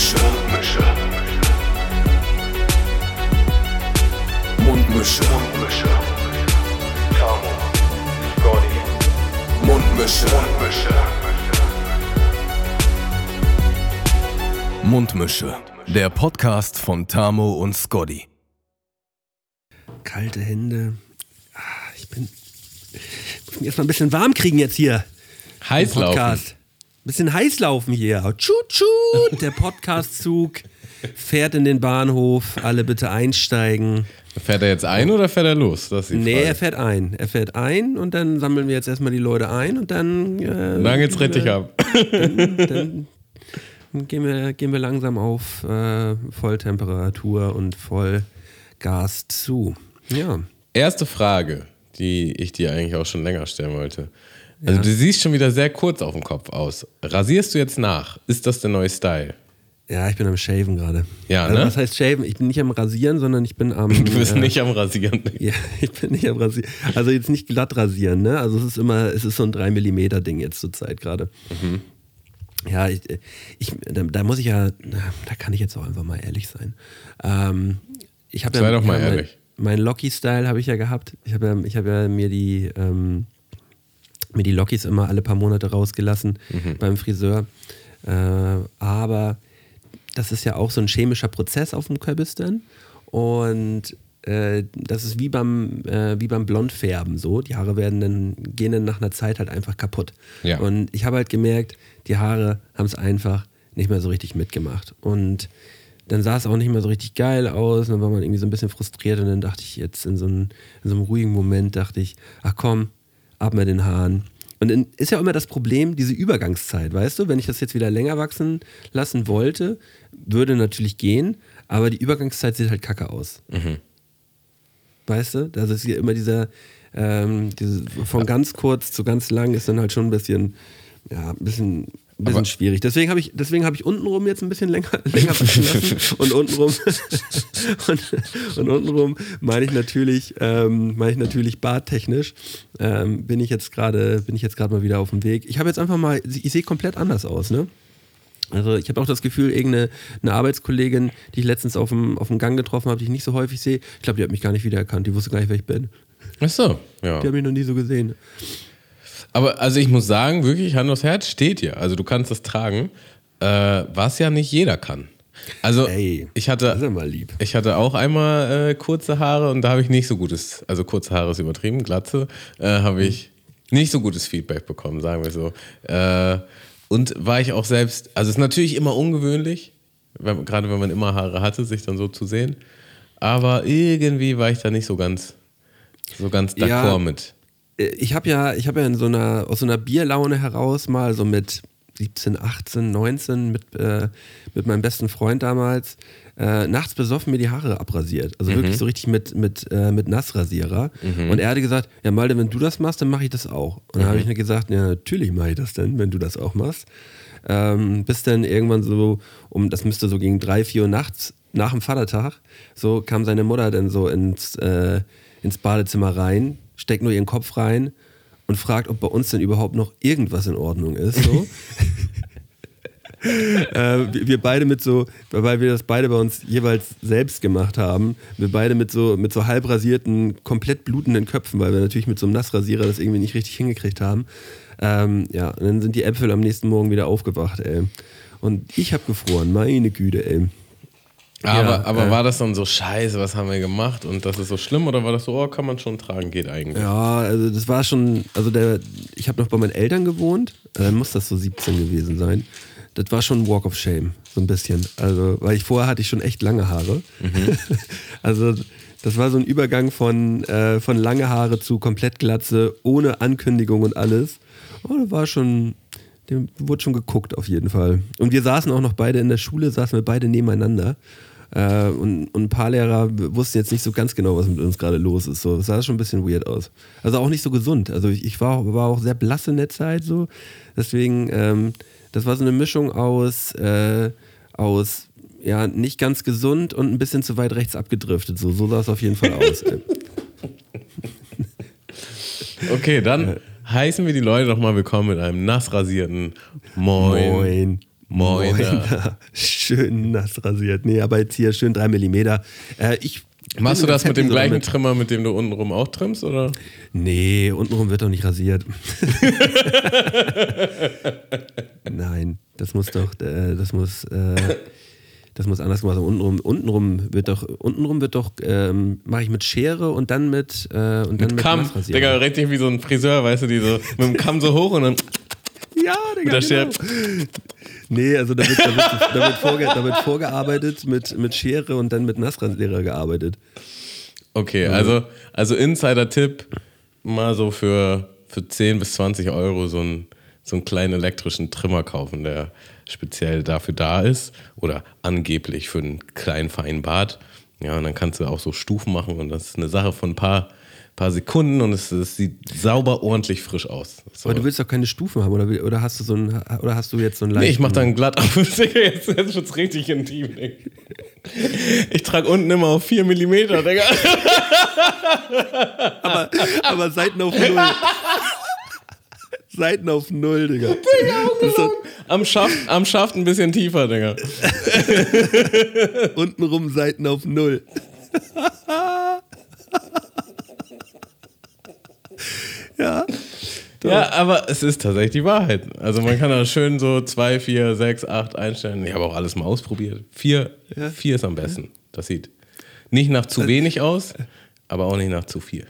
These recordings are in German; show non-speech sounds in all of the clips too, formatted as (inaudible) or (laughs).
Mundmische. Mundmische. Mundmische. Tamo. Scotty. Mundmische. Mundmische. Mundmische. Der Podcast von Tamo und Scotty. Kalte Hände. Ah, ich bin. Muss mich erstmal ein bisschen warm kriegen jetzt hier. Heißlaufen. Podcast. Bisschen heiß laufen hier. Tschut, tschut. Der Podcastzug fährt in den Bahnhof. Alle bitte einsteigen. Fährt er jetzt ein oder fährt er los? Das Nee, Frage. er fährt ein. Er fährt ein und dann sammeln wir jetzt erstmal die Leute ein und dann. Äh, Dann geht's richtig äh, ab. Dann gehen wir, gehen wir langsam auf äh, Volltemperatur und Vollgas zu. Ja. Erste Frage, die ich dir eigentlich auch schon länger stellen wollte. Also du siehst schon wieder sehr kurz auf dem Kopf aus. Rasierst du jetzt nach? Ist das der neue Style? Ja, ich bin am Shaven gerade. Ja, also, ne? Was heißt Shaven? Ich bin nicht am Rasieren, sondern ich bin am. (laughs) Du bist äh, nicht am Rasieren. (laughs) Ja, ich bin nicht am Rasieren. Also jetzt nicht glatt rasieren, ne? Also es ist immer, es ist so ein 3 mm Ding jetzt zur Zeit gerade. Mhm. Ja, ich, ich, da, da muss ich ja, da kann ich jetzt auch einfach mal ehrlich sein. Ähm, ich habe ja, Sei doch mal ja, mein- ehrlich. Mein Locky-Style habe ich ja gehabt. Ich habe ja, ich habe ja mir die, ähm, mir die Lockies immer alle paar Monate rausgelassen Mhm. beim Friseur. Äh, aber das ist ja auch so ein chemischer Prozess auf dem Kürbistan. Und äh, das ist wie beim, äh, wie beim Blondfärben so. Die Haare werden dann, gehen dann nach einer Zeit halt einfach kaputt. Ja. Und ich habe halt gemerkt, die Haare haben es einfach nicht mehr so richtig mitgemacht. Und dann sah es auch nicht mehr so richtig geil aus. Und dann war man irgendwie so ein bisschen frustriert. Und dann dachte ich jetzt in so, einem, in so einem ruhigen Moment, dachte ich, ach komm, ab mit den Haaren. Und dann ist ja immer das Problem, diese Übergangszeit, weißt du? Wenn ich das jetzt wieder länger wachsen lassen wollte, würde natürlich gehen, aber die Übergangszeit sieht halt kacke aus. Weißt du? Also ist ja immer dieser, ähm, diese, von ganz kurz zu ganz lang ist dann halt schon ein bisschen, ja, ein bisschen, ein bisschen Aber- schwierig. Deswegen habe ich, deswegen habe ich untenrum jetzt ein bisschen länger, (laughs) länger wachsen lassen. und untenrum, (laughs) und, und untenrum meine ich natürlich, ähm, meine ich natürlich barttechnisch, ähm, bin ich jetzt gerade, bin ich jetzt gerade mal wieder auf dem Weg. Ich habe jetzt einfach mal, ich sehe komplett anders aus, ne? Also ich habe auch das Gefühl, irgendeine eine Arbeitskollegin, die ich letztens auf dem, auf dem Gang getroffen habe, die ich nicht so häufig sehe, ich glaube, die hat mich gar nicht wiedererkannt. Die wusste gar nicht, wer ich bin. Ach so, ja. Die hat mich noch nie so gesehen. Aber also ich muss sagen, wirklich, Hand aufs Herz steht dir. Also du kannst das tragen, äh, was ja nicht jeder kann. Also Ey, ich hatte, ich hatte auch einmal äh, kurze Haare und da habe ich nicht so gutes, also kurze Haare ist übertrieben, glatze, äh, habe ich nicht so gutes Feedback bekommen, sagen wir so. Äh, und war ich auch selbst, also es ist natürlich immer ungewöhnlich, wenn, gerade wenn man immer Haare hatte, sich dann so zu sehen. Aber irgendwie war ich da nicht so ganz, so ganz d'accord Ja. mit. Äh, Ich habe ja, ich habe ja in so einer, aus so einer Bierlaune heraus mal so mit 17, 18, 19 mit, äh, mit meinem besten Freund damals äh, nachts besoffen mir die Haare abrasiert. Also wirklich so richtig mit, mit, äh, mit Nassrasierer. Und er hatte gesagt, ja Malte, wenn du das machst, dann mache ich das auch. Und dann habe ich mir gesagt, ja natürlich mache ich das denn, wenn du das auch machst. Ähm, bis dann irgendwann so, um das müsste so gegen drei, vier Uhr nachts nach dem Vatertag, so kam seine Mutter dann so ins, äh, ins Badezimmer rein, steckt nur ihren Kopf rein und fragt, ob bei uns denn überhaupt noch irgendwas in Ordnung ist. So. (laughs) äh, wir, wir beide mit so, weil wir das beide bei uns jeweils selbst gemacht haben, wir beide mit so, mit so halb rasierten, komplett blutenden Köpfen, weil wir natürlich mit so einem Nassrasierer das irgendwie nicht richtig hingekriegt haben. Ähm, ja, und dann sind die Äpfel am nächsten Morgen wieder aufgewacht, ey. Und ich habe gefroren, meine Güte, ey. Aber, Ja, aber äh. war das dann so scheiße, was haben wir gemacht und das ist so schlimm oder war das so, oh, kann man schon tragen, geht eigentlich? Ja, also das war schon, also der, ich habe noch bei meinen Eltern gewohnt, äh, dann muss das so 17 gewesen sein. Das war schon ein Walk of Shame, so ein bisschen. Also, weil ich vorher hatte ich schon echt lange Haare. (laughs) also das war so ein Übergang von, äh, von lange Haare zu komplett Glatze, ohne Ankündigung und alles. Oh, da war schon, dem wurde schon geguckt auf jeden Fall. Und wir saßen auch noch beide in der Schule, saßen wir beide nebeneinander. Äh, und, und ein paar Lehrer wussten jetzt nicht so ganz genau, was mit uns gerade los ist. So, das sah schon ein bisschen weird aus. Also auch nicht so gesund. Also ich, ich war, war auch sehr blass in der Zeit so. Deswegen, ähm, das war so eine Mischung aus, äh, aus ja, nicht ganz gesund und ein bisschen zu weit rechts abgedriftet. So, so sah es auf jeden Fall aus. (laughs) Okay, dann heißen wir die Leute doch mal willkommen mit einem nass rasierten Moin. Moin. (laughs) Schön nass rasiert. Nee, aber jetzt hier schön 3 mm. Äh, ich Machst du das mit dem gleichen damit. Trimmer, mit dem du untenrum auch trimmst, oder? Nee, untenrum wird doch nicht rasiert. (laughs) Nein, das muss doch, äh, das muss, äh, das muss anders gemacht werden. Untenrum, untenrum wird doch, untenrum wird doch, ähm, mache ich mit Schere und dann mit, äh, und dann mit, Kamm. Digga, richtig wie so ein Friseur, weißt du, die so mit dem Kamm so hoch und dann. Ja, Digga, Mit der genau. Nee, also da wird, da wird, da wird, vorge, da wird vorgearbeitet mit, mit Schere und dann mit Nassrasierer gearbeitet. Okay, also, also Insider-Tipp, mal so für, für 10 bis 20 Euro so einen, so einen kleinen elektrischen Trimmer kaufen, der speziell dafür da ist oder angeblich für einen kleinen feinen Bart. Ja, und dann kannst du auch so Stufen machen und das ist eine Sache von ein paar, paar Sekunden und es, es sieht sauber, ordentlich frisch aus. So. Aber du willst doch keine Stufen haben, oder, oder hast du so ein, oder hast du jetzt so ein Nee, ich mach leichten- dann glatt auf. Digga, (laughs) jetzt, jetzt wird's richtig intim, Digga. Ich trage unten immer auf 4 mm, Digga. (laughs) aber, aber Seiten auf Null. (laughs) Seiten auf Null, Digga. Das ist doch Am Schaft, am Schaft ein bisschen tiefer, Digga. untenrum Seiten auf Null. Ja. Ja, aber es ist tatsächlich die Wahrheit. Also man kann da schön so 2, 4, 6, 8 einstellen. Ich habe auch alles mal ausprobiert. 4 vier ist am besten. Das sieht nicht nach zu wenig aus, aber auch nicht nach zu viel.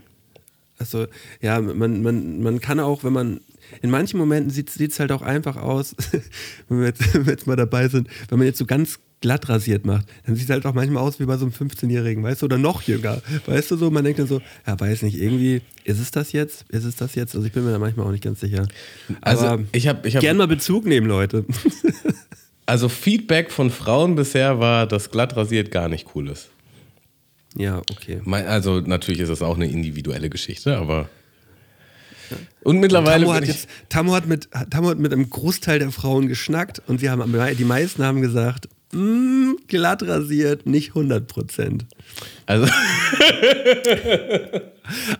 Also, ja, man, man, man kann auch, wenn man, in manchen Momenten sieht es halt auch einfach aus, (laughs) wenn wir, jetzt, (laughs) wenn wir jetzt mal dabei sind, wenn man jetzt so ganz glatt rasiert macht, dann sieht es halt auch manchmal aus wie bei so einem 15-Jährigen, weißt du, oder noch jünger. Weißt du so, man denkt dann so, ja, weiß nicht, irgendwie, ist es das jetzt? Ist es das jetzt? Also ich bin mir da manchmal auch nicht ganz sicher. Also Aber ich habe ich hab, gern mal Bezug nehmen, Leute. (laughs) also Feedback von Frauen bisher war, dass glatt rasiert gar nicht cool ist. ja, okay. Also natürlich ist das auch eine individuelle Geschichte, aber und mittlerweile Tammo bin hat, jetzt, Tammo, hat mit, Tammo hat mit einem Großteil der Frauen geschnackt und wir haben, die meisten haben gesagt, mm, glatt rasiert, nicht 100 Prozent. also (laughs)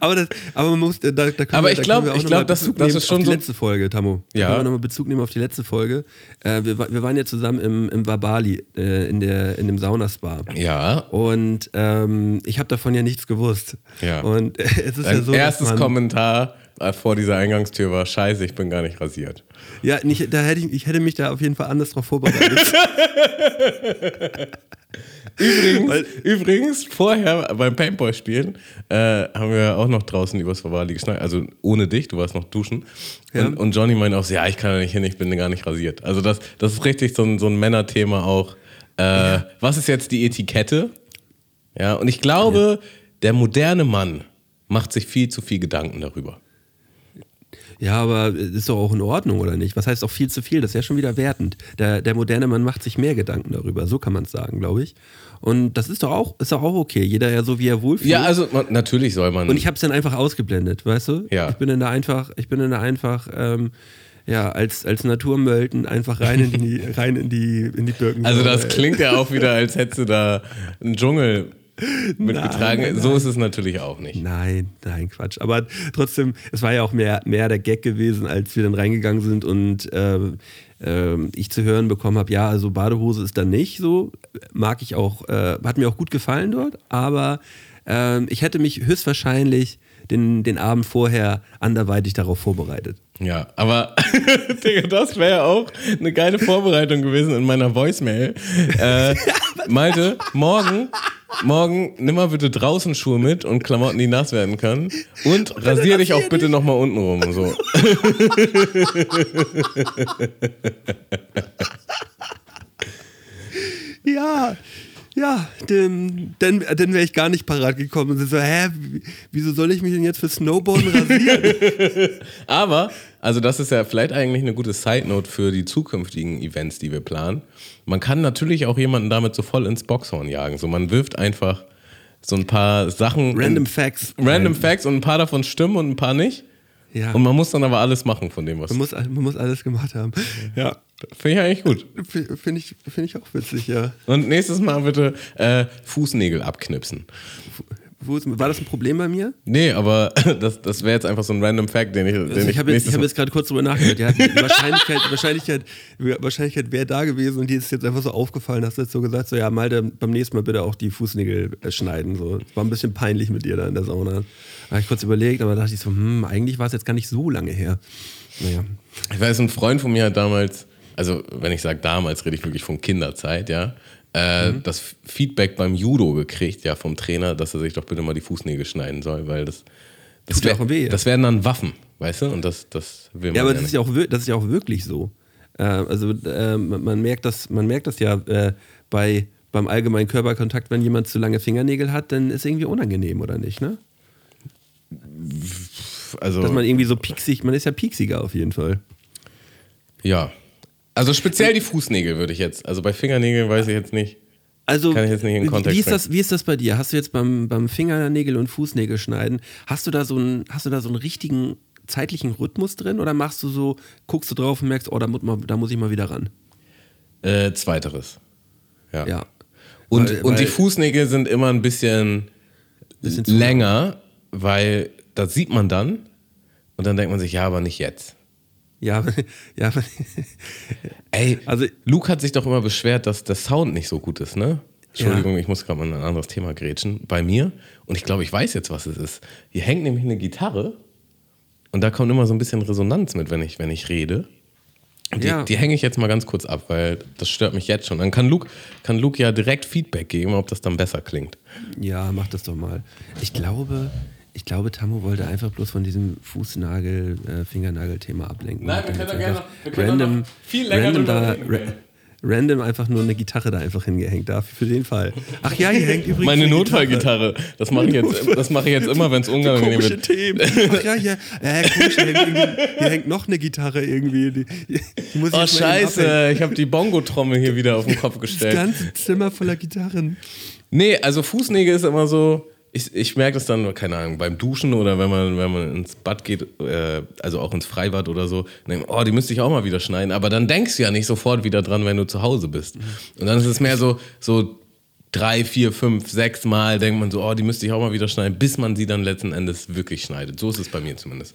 Aber, das, aber man muss, da, da können Aber wir, ich da glaub- können wir auch ich das- das ist schon die so- letzte Folge, Tammo. Da Ja. können wir nochmal Bezug nehmen auf die letzte Folge. Äh, wir, wir waren ja zusammen im, im Vabali, äh, in, der, in dem Saunaspa. ja, Und ähm, ich habe davon ja nichts gewusst. Ja. Und äh, (laughs) es ist ja Dein so, dass erstes man, Kommentar vor dieser Eingangstür war: Scheiße, ich bin gar nicht rasiert. Ja, nicht, da hätte ich, ich hätte mich da auf jeden Fall anders drauf vorbereitet. (laughs) Übrigens, Weil- übrigens vorher beim Paintball-Spielen äh, haben wir auch noch draußen übers Verwali geschnackt. Also ohne dich, du warst noch duschen. Ja. Und, und Johnny meinte auch so: Ja, ich kann da nicht hin, ich bin gar nicht rasiert. Also, das, das ist richtig so ein, so ein Männerthema auch. Äh, Was ist jetzt die Etikette? Ja, und ich glaube, der moderne Mann macht sich viel zu viel Gedanken darüber. Ja, aber ist doch auch in Ordnung, oder nicht? Was heißt auch viel zu viel? Das ist ja schon wieder wertend. Der, der moderne Mann macht sich mehr Gedanken darüber. So kann man es sagen, glaube ich. Und das ist doch auch, ist doch auch okay. Jeder ja so, wie er wohlfühlt. Ja, also man, natürlich soll man. Und ich habe es dann einfach ausgeblendet, weißt du? Ja. Ich bin dann da einfach, ich bin dann da einfach, ähm, ja, als, als Naturmölten einfach rein in die, (laughs) rein in die, in die Birken. Also das klingt ja auch wieder, als hättest du da einen Dschungel (laughs) mitgetragen. Nein, nein, So ist es natürlich auch nicht. Nein, nein, Quatsch. Aber trotzdem, es war ja auch mehr, mehr der Gag gewesen, als wir dann reingegangen sind und ähm, ich zu hören bekommen habe, ja, also Badehose ist da nicht so. Mag ich auch, äh, hat mir auch gut gefallen dort, aber ähm, ich hätte mich höchstwahrscheinlich den, den Abend vorher anderweitig darauf vorbereitet. Ja, aber (laughs) Digga, das wäre ja auch eine geile Vorbereitung gewesen in meiner Voicemail. Äh, (laughs) Malte, morgen, morgen nimm mal bitte draußen Schuhe mit und Klamotten, die nass werden können. Und rasier dich auch bitte nochmal unten rum. So. (laughs) Ja, ja, dann, dann, dann wäre ich gar nicht parat gekommen. Und sie so, hä, wie- wieso soll ich mich denn jetzt für Snowboarden rasieren? (laughs) Aber, also das ist ja vielleicht eigentlich eine gute Side-Note für die zukünftigen Events, die wir planen. Man kann natürlich auch jemanden damit so voll ins Boxhorn jagen. So, man wirft einfach so ein paar Sachen. Random Facts. Random Facts und ein paar davon stimmen und ein paar nicht. Ja. Und man muss dann aber alles machen von dem, was. Man muss, man muss alles gemacht haben. Ja, Finde ich eigentlich gut. finde ich, find ich auch witzig, ja. Und nächstes Mal bitte äh, Fußnägel abknipsen. Fuß. War das ein Problem bei mir? Nee, aber (laughs) das, das wäre jetzt einfach so ein random Fact, den ich. Den Also ich habe jetzt, hab Mal- jetzt gerade kurz drüber nachgedacht. Ja, die Wahrscheinlichkeit, Wahrscheinlichkeit, Wahrscheinlichkeit wäre da gewesen und die ist jetzt einfach so aufgefallen, hast du jetzt so gesagt, so ja, Malte, beim nächsten Mal bitte auch die Fußnägel äh, schneiden. So. War ein bisschen peinlich mit dir da in der Sauna. Da habe ich kurz überlegt, aber dachte ich so, hm, eigentlich war es jetzt gar nicht so lange her. Naja. Ich weiß, ein Freund von mir hat damals, also wenn ich sage damals, rede ich wirklich von Kinderzeit, ja, äh, Mhm. das Feedback beim Judo gekriegt, ja, vom Trainer, dass er sich doch bitte mal die Fußnägel schneiden soll, weil das. Das, Tut wär- auch weh, ja. das werden dann Waffen, weißt du? Und das, das will man Ja, aber ja das nicht. ist ja auch, das ist ja auch wirklich so. Äh, also äh, man, man, merkt das, man merkt das ja äh, bei, beim allgemeinen Körperkontakt, wenn jemand zu lange Fingernägel hat, dann ist irgendwie unangenehm, oder nicht, ne? also, Dass man irgendwie so pieksig, man ist ja pieksiger auf jeden Fall. ja. Also speziell die Fußnägel würde ich jetzt. Also bei Fingernägeln weiß ich jetzt nicht. Also, Kann ich jetzt nicht in Kontext wie, ist das, wie ist das bei dir? Hast du jetzt beim, beim Fingernägel und Fußnägel schneiden, hast du da so einen, hast du da so einen richtigen zeitlichen Rhythmus drin oder machst du so, guckst du drauf und merkst, oh, da muss, da muss ich mal wieder ran? Äh, zweiteres. Ja. Ja. Und, Weil- und die weil- Fußnägel sind immer ein bisschen, Bisschen länger, weil das sieht man dann und dann denkt man sich, ja, aber nicht jetzt. Ja, ja, (laughs) Ey, Also- Luke hat sich doch immer beschwert, dass der Sound nicht so gut ist, ne? Entschuldigung, ich muss gerade mal in ein anderes Thema grätschen. Bei mir, und ich glaube, ich weiß jetzt, was es ist. Hier hängt nämlich eine Gitarre und da kommt immer so ein bisschen Resonanz mit, wenn ich, wenn ich rede. Und Die, Ja. die hänge ich jetzt mal ganz kurz ab, weil das stört mich jetzt schon. Dann kann Luke, kann Luke ja direkt Feedback geben, ob das dann besser klingt. ja, mach das doch mal. Ich glaube, ich glaube, Tammo wollte einfach bloß von diesem Fußnagel, äh, Fingernagel-Thema ablenken. Nein, wir können da einfach gerne- wir können da noch viel länger random, da, ra random einfach nur eine Gitarre da einfach hingehängt dafür für den Fall. Ach ja, hier hängt übrigens Meine eine Notfallgitarre. Das mache ich jetzt, das mache ich jetzt immer, wenn es unangenehm wird. Themen. Ach ja, hier, äh, komisch, hier, hängt hier hängt noch eine Gitarre irgendwie. Die, die muss ich Oh. Scheiße, ich habe die Bongo-Trommel hier wieder auf den Kopf Das gestellt. ganze Zimmer voller Gitarren. Nee, also Fußnägel ist immer so, ich, ich merke das dann, keine Ahnung, beim Duschen oder wenn man, wenn man ins Bad geht, äh, also auch ins Freibad oder so, denk oh, die müsste ich auch mal wieder schneiden. Aber dann denkst du ja nicht sofort wieder dran, wenn du zu Hause bist. Und dann ist es mehr so, so drei, vier, fünf, sechs Mal denkt man so, oh, die müsste ich auch mal wieder schneiden, bis man sie dann letzten Endes wirklich schneidet. So ist es bei mir zumindest.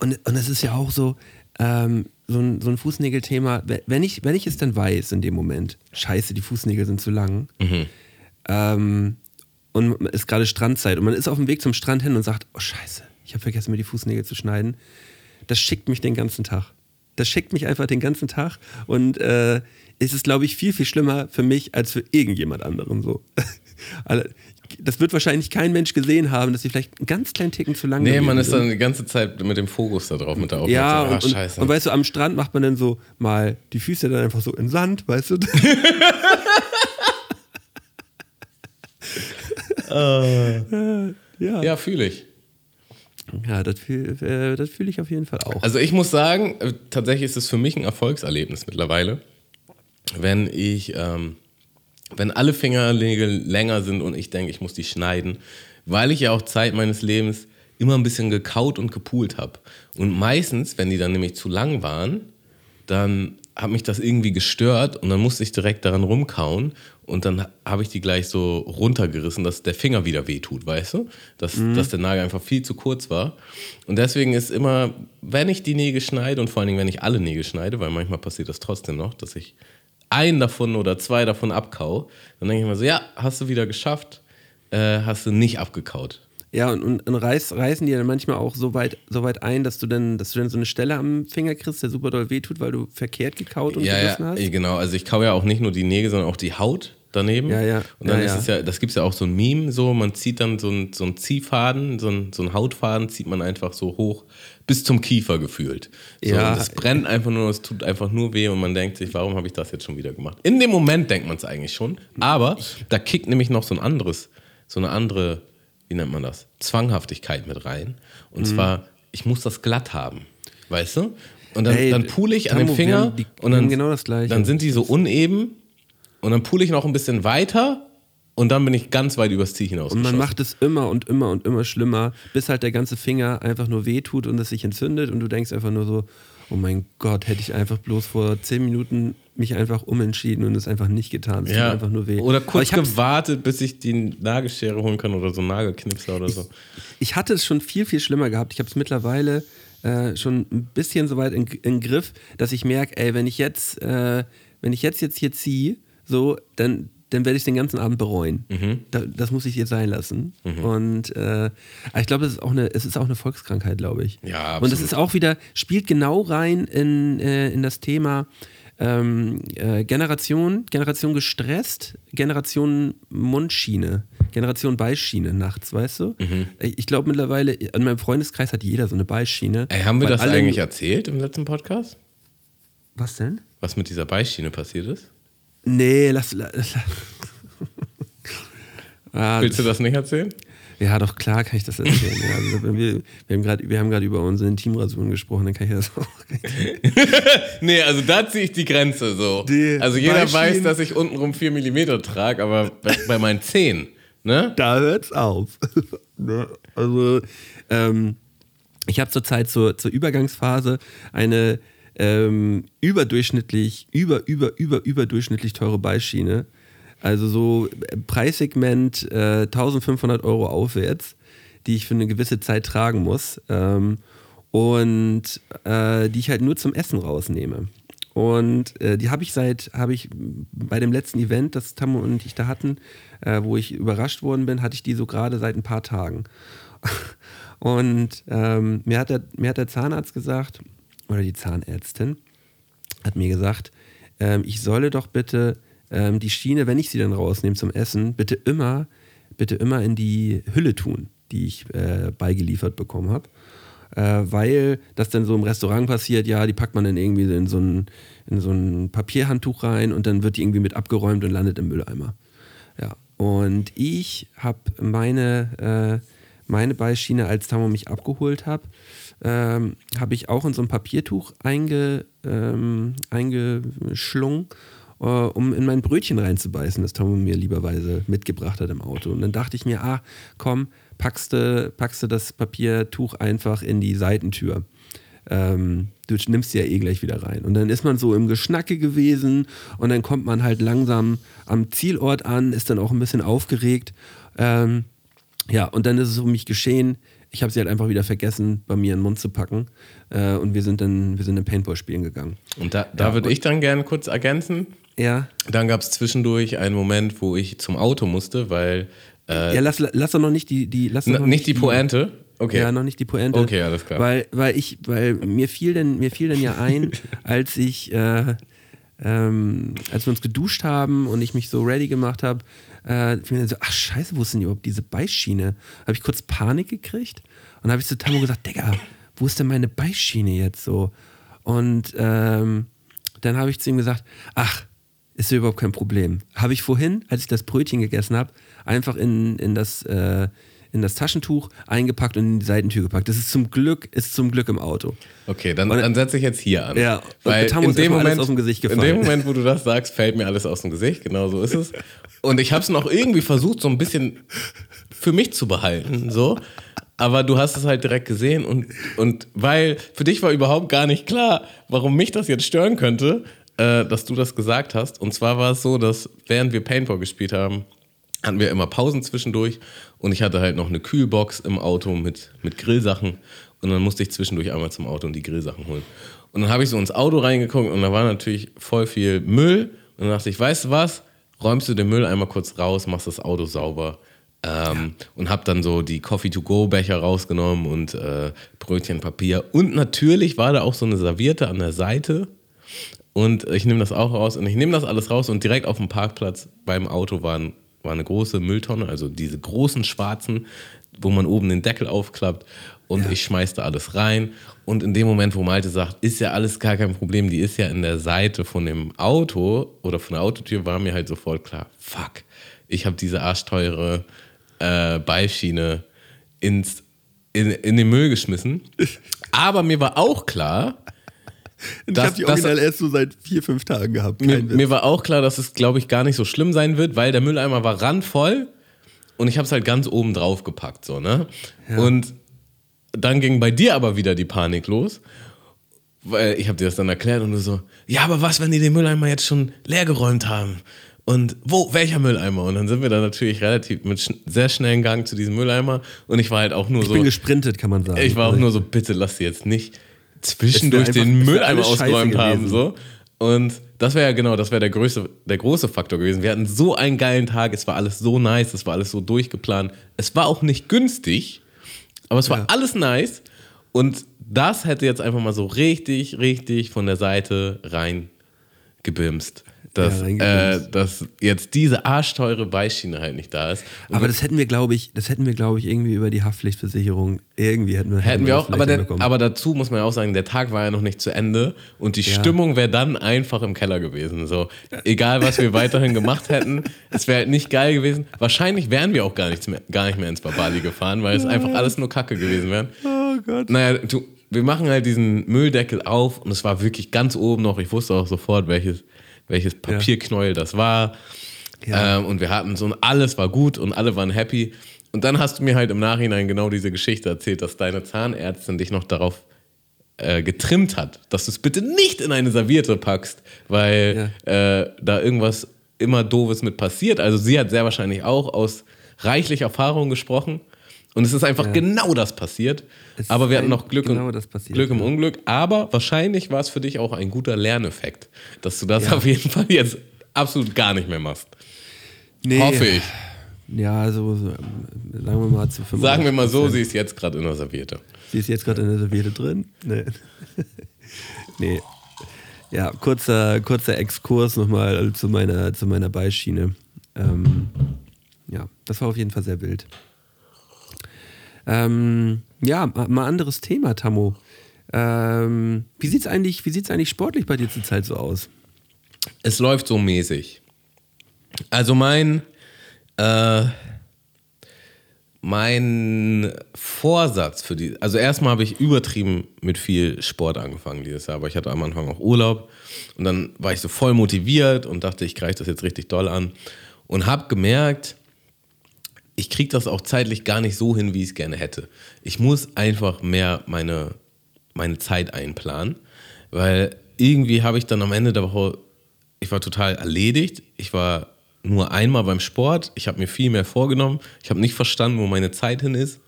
Und, und es ist ja auch so, ähm, so ein, so ein Fußnägelthema, we- wenn ich, wenn ich es dann weiß in dem Moment, scheiße, die Fußnägel sind zu lang, ähm, und es ist gerade Strandzeit und man ist auf dem Weg zum Strand hin und sagt, oh scheiße, ich habe vergessen, mir die Fußnägel zu schneiden, das schickt mich den ganzen Tag. Das schickt mich einfach den ganzen Tag und äh, es ist, glaube ich, viel, viel schlimmer für mich als für irgendjemand anderen so. (laughs) Das wird wahrscheinlich kein Mensch gesehen haben, dass sie vielleicht einen ganz kleinen Ticken zu lang Nee, man ist dann die ganze Zeit mit dem Fokus da drauf, mit der Ja, Aufmerksamkeit. und, Ah, scheiße. und, und weißt du, am Strand macht man dann so mal die Füße dann einfach so in Sand, weißt du? (laughs) (laughs) ja, (laughs) ja. ja, fühle ich. das fühle äh, fühl ich auf jeden Fall auch. Also ich muss sagen, äh, tatsächlich ist es für mich ein Erfolgserlebnis mittlerweile, wenn ich, ähm, wenn alle Fingernägel länger sind und ich denke, ich muss die schneiden, weil ich ja auch Zeit meines Lebens immer ein bisschen gekaut und gepult habe. Und meistens, wenn die dann nämlich zu lang waren, dann hat mich das irgendwie gestört und dann musste ich direkt daran rumkauen und dann habe ich die gleich so runtergerissen, dass der Finger wieder wehtut, weißt du? Dass, dass der Nagel einfach viel zu kurz war. Und deswegen ist immer, wenn ich die Nägel schneide und vor allen Dingen, wenn ich alle Nägel schneide, weil manchmal passiert das trotzdem noch, dass ich einen davon oder zwei davon abkau, dann denke ich mir so, ja, hast du wieder geschafft, äh, hast du nicht abgekaut. Ja, und, und, und reiß, reißen die dann manchmal auch so weit, so weit ein, dass du, dann, dass du dann so eine Stelle am Finger kriegst, der super doll wehtut, weil du verkehrt gekaut und Ja, gerissen ja, hast. genau. Also ich kau ja auch nicht nur die Nägel, sondern auch die Haut daneben. Ja, ja. Und dann Ja, ist ja. es ja, das gibt es ja auch so ein Meme, so, man zieht dann so einen so Ziehfaden, so einen, so Hautfaden, zieht man einfach so hoch bis zum Kiefer gefühlt. So, Ja. es brennt einfach nur, es tut einfach nur weh und man denkt sich, warum habe ich das jetzt schon wieder gemacht? In dem Moment denkt man es eigentlich schon, aber da kickt nämlich noch so ein anderes, so eine andere, wie nennt man das? Zwanghaftigkeit mit rein. Und Mhm. zwar, ich muss das glatt haben. Weißt du? Und dann, Ey, dann pule ich an Tammo, dem wir Finger die- und dann, genau das Gleiche. dann sind die so uneben und dann pule ich noch ein bisschen weiter und dann bin ich ganz weit übers Ziel hinaus. Und man macht es immer und immer und immer schlimmer, bis halt der ganze Finger einfach nur wehtut und es sich entzündet und du denkst einfach nur so, oh mein Gott, hätte ich einfach bloß vor zehn Minuten mich einfach umentschieden und es einfach nicht getan. Es tut Ja. einfach nur weh. Oder kurz ich gewartet, bis ich die Nagelschere holen kann oder so einen Nagelknipser oder so. ich hatte es schon viel, viel schlimmer gehabt. Ich habe es mittlerweile äh, schon ein bisschen so weit in, in Griff, dass ich merke, ey, wenn ich jetzt, äh, wenn ich jetzt jetzt hier ziehe, so, dann, dann werde ich den ganzen Abend bereuen. Mhm. Da, das muss ich jetzt sein lassen. Und äh, ich glaube, es ist auch eine, es ist auch eine Volkskrankheit, glaube ich. Ja, Und es absolut. ist auch wieder, spielt genau rein in, äh, in das Thema ähm, äh, Generation, Generation gestresst, Generation Mundschiene, Generation Beischiene nachts, weißt du? Mhm. Ich glaube mittlerweile, in meinem Freundeskreis hat jeder so eine Beischiene. Ey, haben wir das eigentlich erzählt im letzten Podcast? Was denn? Was mit dieser Beischiene passiert ist? Nee, lass. lass, lass. (laughs) ah, Willst du das nicht erzählen? Ja, doch klar kann ich das erzählen. ja, also, wir, wir haben gerade wir haben gerade über unsere Intimrasuren gesprochen, dann kann ich das auch. (laughs) Nee, also da ziehe ich die Grenze so. Die also jeder weiß, dass ich untenrum 4 mm trage, aber bei, bei meinen Zehen, ne? Da hört's auf. (laughs) Ne? also, ähm, ich habe zurzeit zur, zur Übergangsphase eine ähm, überdurchschnittlich, über, über, über, überdurchschnittlich teure Beischiene. Also so äh, Preissegment äh, 1500 Euro aufwärts, die ich für eine gewisse Zeit tragen muss. Ähm, und äh, die ich halt nur zum Essen rausnehme. Und äh, die habe ich seit, habe ich bei dem letzten Event, das Tammo und ich da hatten, äh, wo ich überrascht worden bin, hatte ich die so gerade seit ein paar Tagen. (laughs) Und ähm, mir, hat der, mir hat der Zahnarzt gesagt, oder die Zahnärztin, hat mir gesagt, ähm, ich solle doch bitte ähm, die Schiene, wenn ich sie dann rausnehme zum Essen, bitte immer, bitte immer in die Hülle tun, die ich äh, beigeliefert bekommen habe. Äh, weil das dann so im Restaurant passiert, ja, die packt man dann irgendwie in so ein, in so ein Papierhandtuch rein und dann wird die irgendwie mit abgeräumt und landet im Mülleimer. Ja. Und ich habe meine, äh, meine Beischiene, als Tamo mich abgeholt hat, ähm, habe ich auch in so ein Papiertuch einge, ähm, eingeschlungen, äh, um in mein Brötchen reinzubeißen, das Tamo mir lieberweise mitgebracht hat im Auto. Und dann dachte ich mir, ah, komm, packst du, packst du das Papiertuch einfach in die Seitentür. Ähm, du nimmst sie ja eh gleich wieder rein. Und dann ist man so im Geschnacke gewesen und dann kommt man halt langsam am Zielort an, ist dann auch ein bisschen aufgeregt. Ähm, ja, und dann ist es um mich geschehen. Ich habe sie halt einfach wieder vergessen, bei mir in den Mund zu packen. Äh, und wir sind dann, wir sind in Paintball spielen gegangen. Und da, da würde ich dann gerne kurz ergänzen. Ja. Dann gab es zwischendurch einen Moment, wo ich zum Auto musste, weil äh, ja, lass, lass doch noch nicht die, die lass doch n- noch nicht die Pointe. Okay. Ja, noch nicht die Pointe. Okay, alles klar. Weil, weil ich, weil mir fiel denn, mir fiel denn ja ein, (laughs) als ich, äh, ähm, als wir uns geduscht haben und ich mich so ready gemacht habe, äh, fiel mir dann so, ach scheiße, wo ist denn überhaupt diese Beischiene? Habe ich kurz Panik gekriegt und habe ich zu Tammo gesagt, Digga, wo ist denn meine Beischiene jetzt so? Und ähm, dann habe ich zu ihm gesagt, ach, ist ja überhaupt kein Problem. Habe ich vorhin, als ich das Brötchen gegessen habe, einfach in, in, das, äh, in das Taschentuch eingepackt und in die Seitentür gepackt. Das ist zum Glück, ist zum Glück im Auto. Okay, dann, Und- dann setze ich jetzt hier an. Ja, weil in dem, Moment, aus dem Gesicht in gefallen. dem Moment, wo du das sagst, fällt mir alles aus dem Gesicht. Genau so ist es. (laughs) Und ich habe es noch irgendwie versucht, so ein bisschen für mich zu behalten. So. Aber du hast es halt direkt gesehen und, und weil für dich war überhaupt gar nicht klar, warum mich das jetzt stören könnte, äh, dass du das gesagt hast. Und zwar war es so, dass während wir Paintball gespielt haben, hatten wir immer Pausen zwischendurch und ich hatte halt noch eine Kühlbox im Auto mit, mit Grillsachen und dann musste ich zwischendurch einmal zum Auto und die Grillsachen holen. Und dann habe ich so ins Auto reingeguckt und da war natürlich voll viel Müll und dann dachte ich, weißt du was, räumst du den Müll einmal kurz raus, machst das Auto sauber ähm, und habe dann so die Coffee-to-go-Becher rausgenommen und äh, Brötchen, Papier. Und natürlich war da auch so eine Serviette an der Seite. Und ich nehme das auch raus und ich nehme das alles raus und direkt auf dem Parkplatz beim Auto war, ein, war eine große Mülltonne, also diese großen schwarzen, wo man oben den Deckel aufklappt und ich schmeiß da alles rein. Und in dem Moment, wo Malte sagt, ist ja alles gar kein Problem, die ist ja in der Seite von dem Auto oder von der Autotür, war mir halt sofort klar, fuck, ich habe diese arschteure äh, Beischiene ins, in, in den Müll geschmissen. Aber mir war auch klar, (laughs) Ich Das- habe die das- original erst so seit vier, fünf Tagen gehabt. mir, mir war auch klar, dass es, glaube ich, gar nicht so schlimm sein wird, weil der Mülleimer war randvoll und ich habe es halt ganz oben drauf gepackt. So, ne? Und dann ging bei dir aber wieder die Panik los, weil ich habe dir das dann erklärt und du so, ja, aber was, wenn die den Mülleimer jetzt schon leer geräumt haben? Und wo, welcher Mülleimer? Und dann sind wir dann natürlich relativ mit schn sehr schnellen Gang zu diesem Mülleimer und ich war halt auch nur Ich so, bin gesprintet, kann man sagen. ich war auch nur so, bitte lass sie jetzt nicht zwischendurch den einfach- wär Mülleimer ausgeräumt haben. So. Und das wäre ja genau, das wäre der größte, der große Faktor gewesen. Wir hatten so einen geilen Tag, es war alles so nice, es war alles so durchgeplant. Es war auch nicht günstig, aber es war Ja. alles nice. Und das hätte jetzt einfach mal so richtig, richtig von der Seite reingebimst. Dass, Ja, äh, dass jetzt diese arschteure Beischiene halt nicht da ist. Und Aber das hätten wir, glaube ich, das hätten wir, glaube ich, irgendwie über die Haftpflichtversicherung irgendwie hätten wir Hätten wir das auch, aber, der, aber dazu muss man ja auch sagen, der Tag war ja noch nicht zu Ende und die Ja. Stimmung wäre dann einfach im Keller gewesen. So, egal was wir weiterhin gemacht hätten, es wäre halt nicht geil gewesen. Wahrscheinlich wären wir auch gar, nichts mehr, gar nicht mehr ins Babali gefahren, weil es einfach alles nur Kacke gewesen wäre. oh Gott. Naja, du, wir machen halt diesen Mülldeckel auf und es war wirklich ganz oben noch. Ich wusste auch sofort, welches, welches Papierknäuel das war. Ja. Ähm, und wir hatten so, und alles war gut und alle waren happy. Und dann hast du mir halt im Nachhinein genau diese Geschichte erzählt, dass deine Zahnärztin dich noch darauf äh, getrimmt hat, dass du es bitte nicht in eine Serviette packst, weil äh, da irgendwas immer Doofes mit passiert. Also sie hat sehr wahrscheinlich auch aus reichlich Erfahrung gesprochen. Und es ist einfach Ja. genau das passiert. Es Aber wir hatten noch Glück, genau und, Glück im. Unglück. Aber wahrscheinlich war es für dich auch ein guter Lerneffekt, dass du das Ja. auf jeden Fall jetzt absolut gar nicht mehr machst. Nee. Hoffe ich. Ja, so, so, ähm, sagen wir mal zu 85%. Sagen wir mal so, sie ist jetzt gerade in der Serviette. Sie ist jetzt gerade in der Serviette drin. Nee. (laughs) nee. Ja, kurzer, kurzer Exkurs nochmal zu meiner, zu meiner Beischiene. Ähm, ja, das war auf jeden Fall sehr wild. Ähm, ja, ma- mal anderes Thema, Tammo. Ähm, wie sieht's eigentlich, wie sieht's eigentlich sportlich bei dir zurzeit so aus? Es läuft so mäßig. Also mein, äh, mein Vorsatz für die, also erstmal habe ich übertrieben mit viel Sport angefangen dieses Jahr, aber ich hatte am Anfang auch Urlaub und dann war ich so voll motiviert und dachte, ich greife das jetzt richtig doll an und habe gemerkt, ich kriege das auch zeitlich gar nicht so hin, wie ich es gerne hätte. Ich muss einfach mehr meine, meine Zeit einplanen, weil irgendwie habe ich dann am Ende der Woche, ich war total erledigt. Ich war nur einmal beim Sport. Ich habe mir viel mehr vorgenommen. Ich habe nicht verstanden, wo meine Zeit hin ist.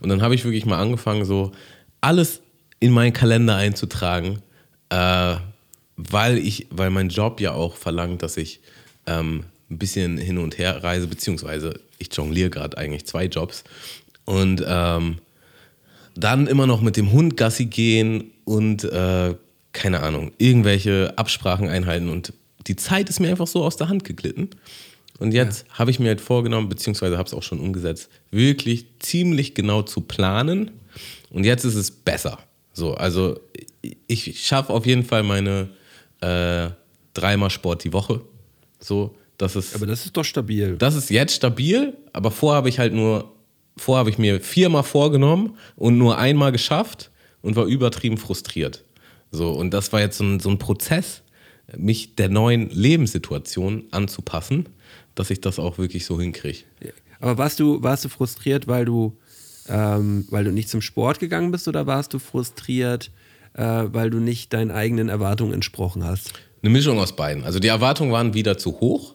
Und dann habe ich wirklich mal angefangen, so alles in meinen Kalender einzutragen, äh, weil ich, weil mein Job ja auch verlangt, dass ich ähm, ein bisschen hin und her reise, beziehungsweise ich jongliere gerade eigentlich zwei Jobs. Und ähm, dann immer noch mit dem Hund Gassi gehen und äh, keine Ahnung, irgendwelche Absprachen einhalten. Und die Zeit ist mir einfach so aus der Hand geglitten. Und jetzt habe ich mir halt vorgenommen, beziehungsweise habe es auch schon umgesetzt, wirklich ziemlich genau zu planen. Und jetzt ist es besser. So, also ich schaffe auf jeden Fall meine äh, dreimal Sport die Woche. So, das ist Aber das ist doch stabil. das ist jetzt stabil, aber vorher habe ich halt nur, vorher habe ich mir viermal vorgenommen und nur einmal geschafft und war übertrieben frustriert. So, und das war jetzt so ein, so ein Prozess, mich der neuen Lebenssituation anzupassen, dass ich das auch wirklich so hinkriege. Aber warst du, warst du frustriert, weil du, ähm, weil du nicht zum Sport gegangen bist oder warst du frustriert, äh, weil du nicht deinen eigenen Erwartungen entsprochen hast? Eine Mischung aus beiden. Also die Erwartungen waren wieder zu hoch.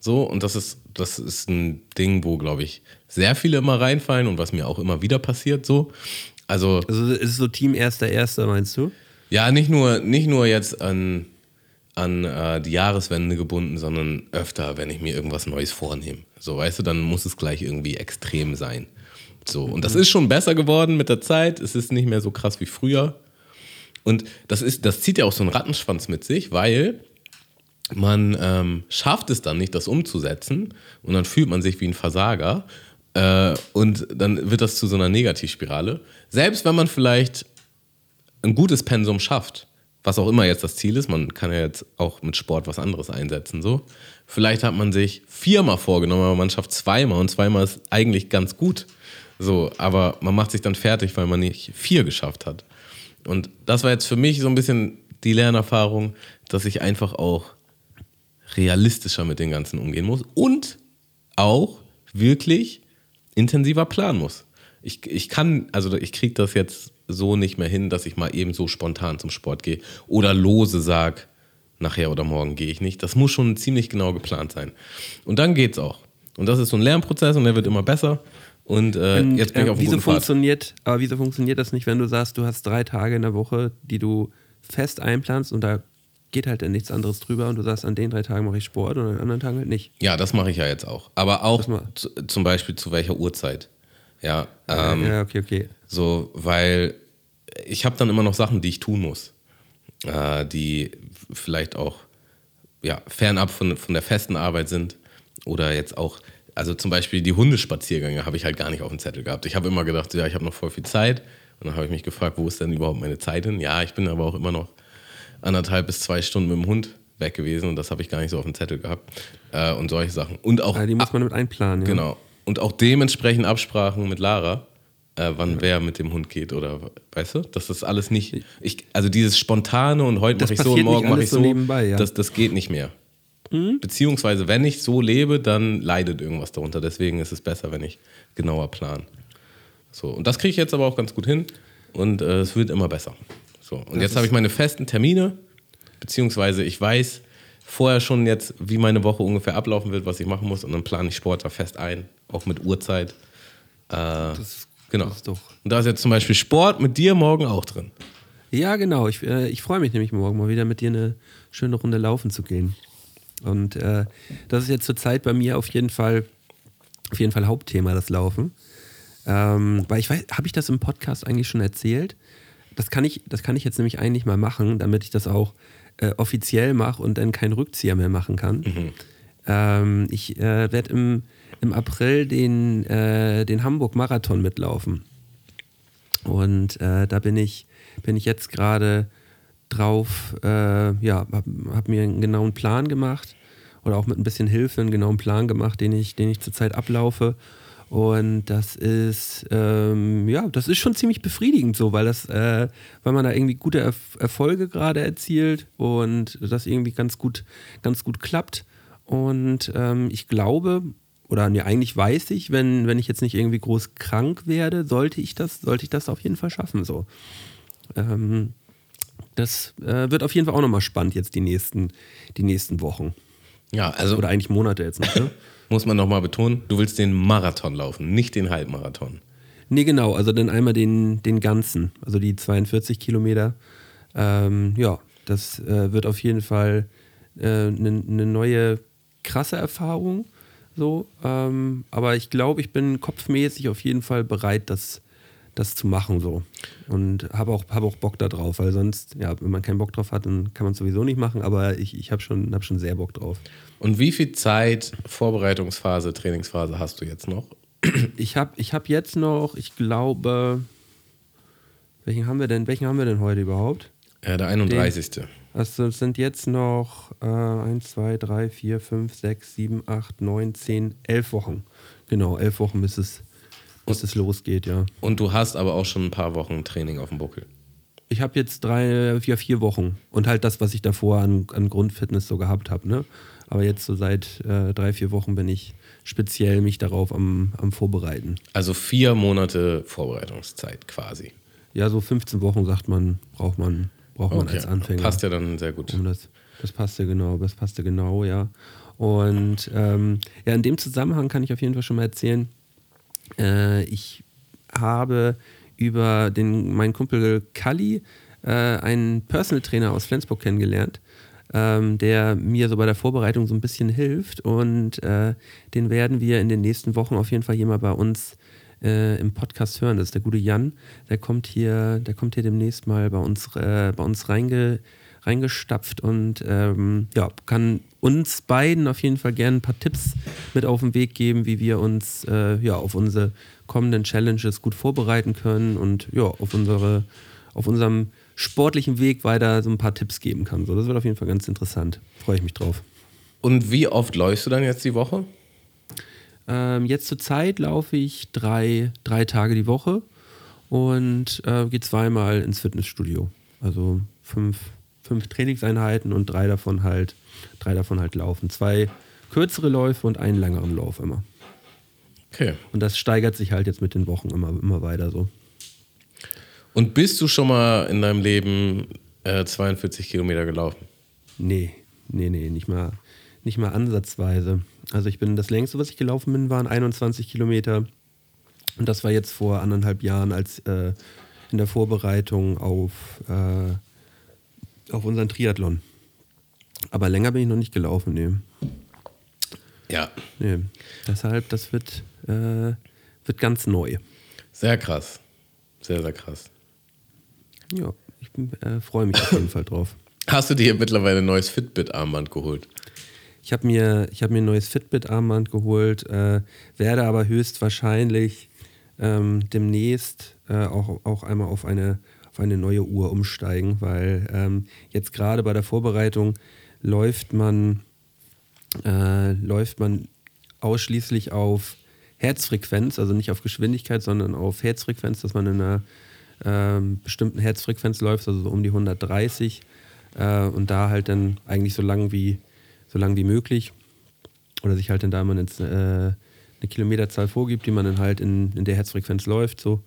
So, und das ist, das ist ein Ding, wo, glaube ich, sehr viele immer reinfallen und was mir auch immer wieder passiert. So. Also Also ist es so Team Erster, Erster, meinst du? Ja, nicht nur, nicht nur jetzt an, an äh, die Jahreswende gebunden, sondern öfter, wenn ich mir irgendwas Neues vornehme. So, weißt du, dann muss es gleich irgendwie extrem sein. So, und das ist schon besser geworden mit der Zeit. Es ist nicht mehr so krass wie früher. Und das, ist, das zieht ja auch so einen Rattenschwanz mit sich, weil man ähm, schafft es dann nicht, das umzusetzen und dann fühlt man sich wie ein Versager äh, und dann wird das zu so einer Negativspirale. Selbst wenn man vielleicht ein gutes Pensum schafft, was auch immer jetzt das Ziel ist, man kann ja jetzt auch mit Sport was anderes einsetzen, so. Vielleicht hat man sich viermal vorgenommen, aber man schafft zweimal und zweimal ist eigentlich ganz gut. So, aber man macht sich dann fertig, weil man nicht vier geschafft hat. Und das war jetzt für mich so ein bisschen die Lernerfahrung, dass ich einfach auch realistischer mit den Ganzen umgehen muss und auch wirklich intensiver planen muss. Ich, ich kann, also ich kriege das jetzt so nicht mehr hin, dass ich mal eben so spontan zum Sport gehe oder lose sag, nachher oder morgen gehe ich nicht. Das muss schon ziemlich genau geplant sein. Und dann geht's auch. Und das ist so ein Lernprozess und der wird immer besser. Und, äh, Und, jetzt bin ich äh, auf einem wieso funktioniert, aber wieso funktioniert das nicht, wenn du sagst, du hast drei Tage in der Woche, die du fest einplanst und da geht halt dann nichts anderes drüber und du sagst, an den drei Tagen mache ich Sport und an den anderen Tagen halt nicht. Ja, das mache ich ja jetzt auch. Aber auch zu, zum Beispiel zu welcher Uhrzeit. Ja, ähm, ja, okay, okay. so, weil ich habe dann immer noch Sachen, die ich tun muss, äh, die vielleicht auch ja, fernab von, von der festen Arbeit sind oder jetzt auch, also zum Beispiel die Hundespaziergänge habe ich halt gar nicht auf dem Zettel gehabt. Ich habe immer gedacht, ja, ich habe noch voll viel Zeit und dann habe ich mich gefragt, wo ist denn überhaupt meine Zeit hin? Ja, ich bin aber auch immer noch anderthalb bis zwei Stunden mit dem Hund weg gewesen und das habe ich gar nicht so auf dem Zettel gehabt äh, und solche Sachen. Und auch Ja, die muss man mit einplanen. Ja. Genau. Und auch dementsprechend Absprachen mit Lara, äh, wann wer mit dem Hund geht oder weißt du, dass das alles nicht. Ich, also dieses spontane und heute mache ich so und morgen mache ich so so, nebenbei, ja. Mhm. das, das geht nicht mehr. Beziehungsweise, wenn ich so lebe, dann leidet irgendwas darunter. Deswegen ist es besser, wenn ich genauer plan. So, und das kriege ich jetzt aber auch ganz gut hin und äh, es wird immer besser. So, und jetzt habe ich meine festen Termine, beziehungsweise ich weiß vorher schon jetzt, wie meine Woche ungefähr ablaufen wird, was ich machen muss und dann plane ich Sport da fest ein, auch mit Uhrzeit. Äh, genau. das ist doch- Und da ist jetzt zum Beispiel Sport mit dir morgen auch drin. Ja, genau. Ich, äh, ich freue mich nämlich morgen mal wieder mit dir eine schöne Runde laufen zu gehen. Und äh, das ist jetzt zurzeit bei mir auf jeden Fall, auf jeden Fall Hauptthema, das Laufen. Ähm, weil ich weiß, habe ich das im Podcast eigentlich schon erzählt? Das kann ich, das kann ich jetzt nämlich eigentlich mal machen, damit ich das auch äh, offiziell mache und dann keinen Rückzieher mehr machen kann. Ähm, ich äh, werde im, im April den, äh, den Hamburg-Marathon mitlaufen. Und äh, da bin ich, bin ich jetzt gerade drauf, äh, ja, habe hab mir einen genauen Plan gemacht oder auch mit ein bisschen Hilfe einen genauen Plan gemacht, den ich, den ich zurzeit ablaufe. Und das ist, ähm, ja, das ist schon ziemlich befriedigend so, weil das, äh, weil man da irgendwie gute Erf Erfolge gerade erzielt und das irgendwie ganz gut, ganz gut klappt. Und ähm, ich glaube, oder nee, eigentlich weiß ich, wenn, wenn ich jetzt nicht irgendwie groß krank werde, sollte ich das, sollte ich das auf jeden Fall schaffen. So. Ähm, das äh, wird auf jeden Fall auch nochmal spannend jetzt die nächsten, die nächsten Wochen. Ja, also Oder eigentlich Monate jetzt noch. Ne? (laughs) muss man nochmal betonen, du willst den Marathon laufen, nicht den Halbmarathon. nee, genau, also dann einmal den, den ganzen, also die 42 Kilometer. Ähm, ja, das äh, wird auf jeden Fall eine ne neue krasse Erfahrung. So, ähm, aber ich glaube, ich bin kopfmäßig auf jeden Fall bereit, das, das zu machen so. Und habe auch, hab auch Bock da drauf, weil sonst, ja, wenn man keinen Bock drauf hat, dann kann man es sowieso nicht machen, aber ich, ich habe schon, hab schon sehr Bock drauf. Und wie viel Zeit, Vorbereitungsphase, Trainingsphase hast du jetzt noch? Ich habe ich hab jetzt noch, ich glaube, welchen haben wir denn, welchen haben wir denn heute überhaupt? Ja, der 31. Also es sind jetzt noch äh, 1, 2, 3, 4, 5, 6, 7, 8, 9, 10, 11 Wochen. Genau, 11 Wochen, bis es, bis es losgeht, ja. Und du hast aber auch schon ein paar Wochen Training auf dem Buckel. Ich habe jetzt drei, vier, vier Wochen und halt das, was ich davor an, an Grundfitness so gehabt habe. Ne? Aber jetzt so seit äh, drei, vier Wochen bin ich speziell mich darauf am, am Vorbereiten. Also vier Monate Vorbereitungszeit quasi. Ja, so 15 Wochen sagt man, braucht man, braucht man als Anfänger. Passt ja dann sehr gut. Um das, das passte genau, das passte genau, ja. Und ähm, ja, in dem Zusammenhang kann ich auf jeden Fall schon mal erzählen, äh, ich habe über den, meinen Kumpel Kalli äh, einen Personal Trainer aus Flensburg kennengelernt, ähm, der mir so bei der Vorbereitung so ein bisschen hilft und äh, den werden wir in den nächsten Wochen auf jeden Fall hier mal bei uns äh, im Podcast hören. Das ist der gute Jan, der kommt hier, der kommt hier demnächst mal bei uns, äh, bei uns reinge, reingestapft und ähm, ja, kann uns beiden auf jeden Fall gerne ein paar Tipps mit auf den Weg geben, wie wir uns äh, ja, auf unsere kommenden Challenges gut vorbereiten können und ja, auf unsere, auf unserem sportlichen Weg weiter so ein paar Tipps geben kann. So, das wird auf jeden Fall ganz interessant. Freue ich mich drauf. Und wie oft läufst du dann jetzt die Woche? Ähm, jetzt zur Zeit laufe ich drei, drei Tage die Woche und äh, gehe zweimal ins Fitnessstudio. Also fünf, fünf Trainingseinheiten und drei davon halt, drei davon halt laufen. Zwei kürzere Läufe und einen längeren Lauf immer. Okay. Und das steigert sich halt jetzt mit den Wochen immer, immer weiter so. Und bist du schon mal in deinem Leben äh, 42 Kilometer gelaufen? Nee, nee, nee, nicht mal, nicht mal ansatzweise. Also ich bin, das längste, was ich gelaufen bin, waren 21 Kilometer. Und das war jetzt vor anderthalb Jahren als äh, in der Vorbereitung auf, äh, auf unseren Triathlon. Aber länger bin ich noch nicht gelaufen, nee. Ja. nee. Deshalb, das wird, äh, wird ganz neu. Sehr krass. Sehr, sehr krass. Ja, ich äh, freue mich auf jeden Fall drauf. Hast du dir mittlerweile ein neues Fitbit-Armband geholt? Ich habe mir, ich hab mir ein neues Fitbit-Armband geholt, äh, werde aber höchstwahrscheinlich ähm, demnächst äh, auch, auch einmal auf eine, eine neue Uhr umsteigen, weil ähm, jetzt gerade bei der Vorbereitung läuft man, äh, läuft man ausschließlich auf Herzfrequenz, also nicht auf Geschwindigkeit, sondern auf Herzfrequenz, dass man in einer ähm, bestimmten Herzfrequenz läuft, also so um die 130 äh, und da halt dann eigentlich so lang wie, so lang wie möglich. Oder sich halt dann da immer eine, äh, eine Kilometerzahl vorgibt, die man dann halt in, in der Herzfrequenz läuft so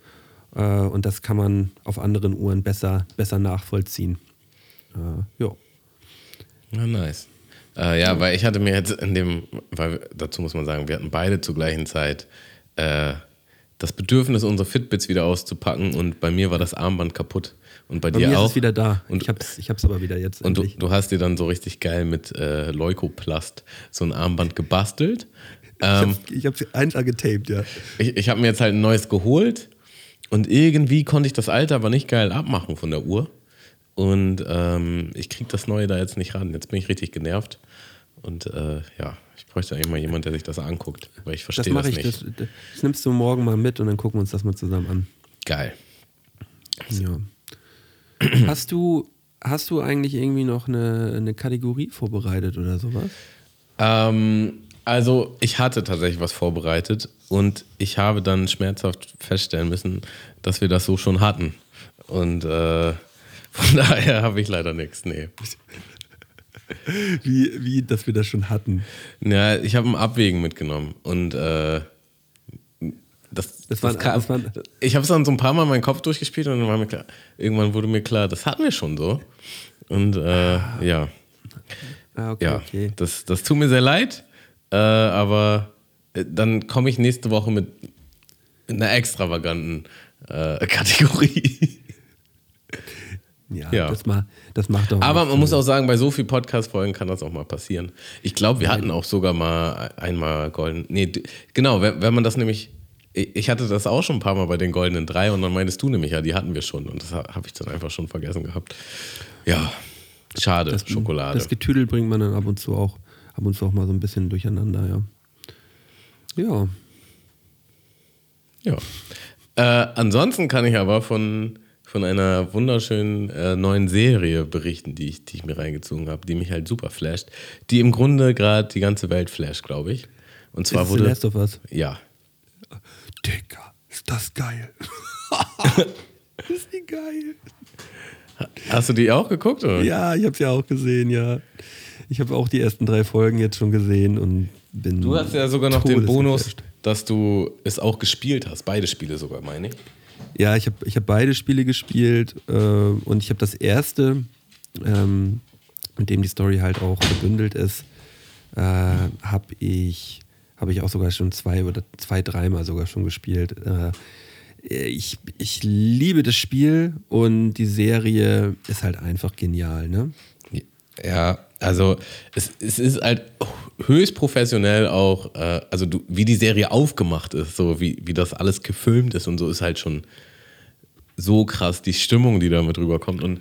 und das kann man auf anderen Uhren besser, besser nachvollziehen. Äh, ja. Ja, nice. Äh, ja, weil ich hatte mir jetzt in dem, weil dazu muss man sagen, wir hatten beide zur gleichen Zeit äh, das Bedürfnis, unsere Fitbits wieder auszupacken und bei mir war das Armband kaputt. Und bei, Bei dir mir auch. ist es wieder da. Und, ich hab's, ich hab's aber wieder jetzt. und du, du hast dir dann so richtig geil mit äh, Leukoplast so ein Armband gebastelt. ich Ähm, hab's, ich hab's eins getaped, ja. ich ich habe mir jetzt halt ein neues geholt und irgendwie konnte ich das alte aber nicht geil abmachen von der Uhr. Und ähm, ich kriege das neue da jetzt nicht ran. Jetzt bin ich richtig genervt. Und äh, ja, ich bräuchte eigentlich mal jemand, der sich das anguckt, weil ich Das verstehe das, mache ich. nicht. Das, das nimmst du morgen mal mit und dann gucken wir uns das mal zusammen an. Geil. Ja. (clears throat) hast, du, hast du eigentlich irgendwie noch eine, eine Kategorie vorbereitet oder sowas? Ähm, also ich hatte tatsächlich was vorbereitet und ich habe dann schmerzhaft feststellen müssen, dass wir das so schon hatten. Und äh, (laughs) von daher habe ich leider nichts. Nee. Wie, wie, dass wir das schon hatten. Ja, ich habe ein Abwägen mitgenommen und äh, das, Das waren- kam- das waren- ich habe es dann so ein paar Mal in meinen Kopf durchgespielt und dann war mir klar, irgendwann wurde mir klar, das hatten wir schon so. Und äh, ja, Ah, okay, ja, okay. Das, das tut mir sehr leid, äh, aber äh, dann komme ich nächste Woche mit einer extravaganten äh, Kategorie. (laughs) Ja, Ja. Das, ma, das macht doch. Aber man muss auch sagen, bei so vielen Podcast-Folgen kann das auch mal passieren. Ich glaube, wir hatten auch sogar mal einmal golden. Nee, genau, wenn, wenn man das nämlich. Ich ich hatte das auch schon ein paar Mal bei den goldenen drei und dann meintest du nämlich, ja, die hatten wir schon. Und das habe ich dann einfach schon vergessen gehabt. Ja, schade, das, Schokolade. Das Getüdel bringt man dann ab und zu auch, ab und zu auch mal so ein bisschen durcheinander, ja. Ja. Ja. Äh, ansonsten kann ich aber von, von einer wunderschönen äh, neuen Serie berichten, die ich, die ich mir reingezogen habe, die mich halt super flasht. Die im Grunde gerade die ganze Welt flasht, glaube ich. Und zwar Ist wurde. Last of Us. Ja. Digga, ist das geil. (laughs) ist die geil. Hast du die auch geguckt? Oder? Ja, ich hab's ja auch gesehen, ja. Ich habe auch die ersten drei Folgen jetzt schon gesehen und bin. Du hast ja sogar noch den Bonus, dass du es auch gespielt hast. Beide Spiele sogar, meine ich. Ja, ich habe ich hab beide Spiele gespielt äh, und ich habe das erste, ähm, mit dem die Story halt auch gebündelt ist, äh, habe ich, hab ich auch sogar schon zwei oder zwei, dreimal sogar schon gespielt. Äh, ich, ich liebe das Spiel und die Serie ist halt einfach genial, ne? Ja, also es, es ist halt höchst professionell auch, äh, also du, wie die Serie aufgemacht ist, so wie, wie das alles gefilmt ist und so ist halt schon so krass die Stimmung, die damit rüberkommt. Und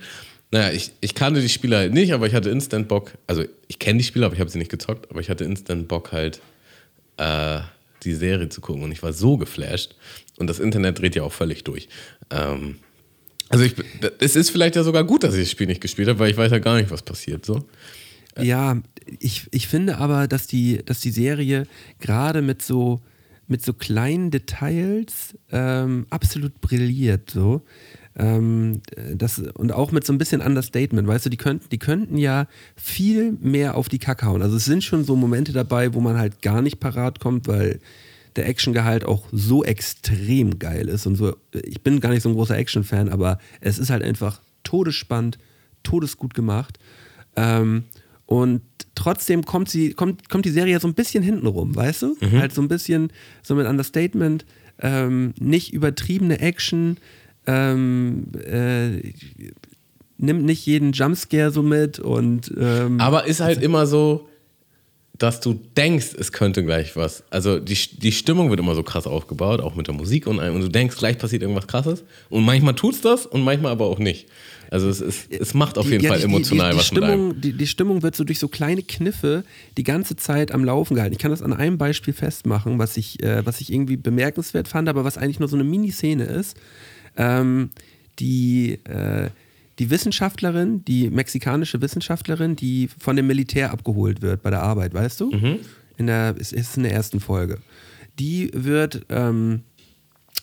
naja, ich, ich kannte die Spieler halt nicht, aber ich hatte instant Bock, also ich kenne die Spieler, aber ich habe sie nicht gezockt, aber ich hatte instant Bock halt äh, die Serie zu gucken und ich war so geflasht und das Internet dreht ja auch völlig durch. Ähm, also ich, es ist vielleicht ja sogar gut, dass ich das Spiel nicht gespielt habe, weil ich weiß ja gar nicht, was passiert. So. Ja, ich, ich finde aber, dass die, dass die Serie gerade mit so, mit so kleinen Details ähm, absolut brilliert. So. Ähm, das, und auch mit so ein bisschen Understatement, weißt du, die könnten, die könnten ja viel mehr auf die Kacke hauen. Also es sind schon so Momente dabei, wo man halt gar nicht parat kommt, weil der Actiongehalt auch so extrem geil ist und so. Ich bin gar nicht so ein großer Action-Fan, aber es ist halt einfach todesspannend, todesgut gemacht. Ähm, und trotzdem kommt sie, kommt, kommt die Serie so ein bisschen hinten rum, weißt du? Halt so ein bisschen so mit Understatement, ähm, nicht übertriebene Action, ähm, äh, nimmt nicht jeden Jumpscare so mit und ähm, Aber ist halt immer so, dass du denkst, es könnte gleich was. Also die, die Stimmung wird immer so krass aufgebaut, auch mit der Musik und, allem. und du denkst, gleich passiert irgendwas krasses. Und manchmal tut's das und manchmal aber auch nicht. Also es, ist, es macht auf die- jeden ja, Fall die- die- emotional die, die was mit einem. Stimmung, die, die Stimmung wird so durch so kleine Kniffe die ganze Zeit am Laufen gehalten. Ich kann das an einem Beispiel festmachen, was ich, äh, was ich irgendwie bemerkenswert fand, aber was eigentlich nur so eine Miniszene ist. Ähm, die, äh, die Wissenschaftlerin, die mexikanische Wissenschaftlerin, die von dem Militär abgeholt wird bei der Arbeit, weißt du? In der, es ist in der ersten Folge. Die wird ähm,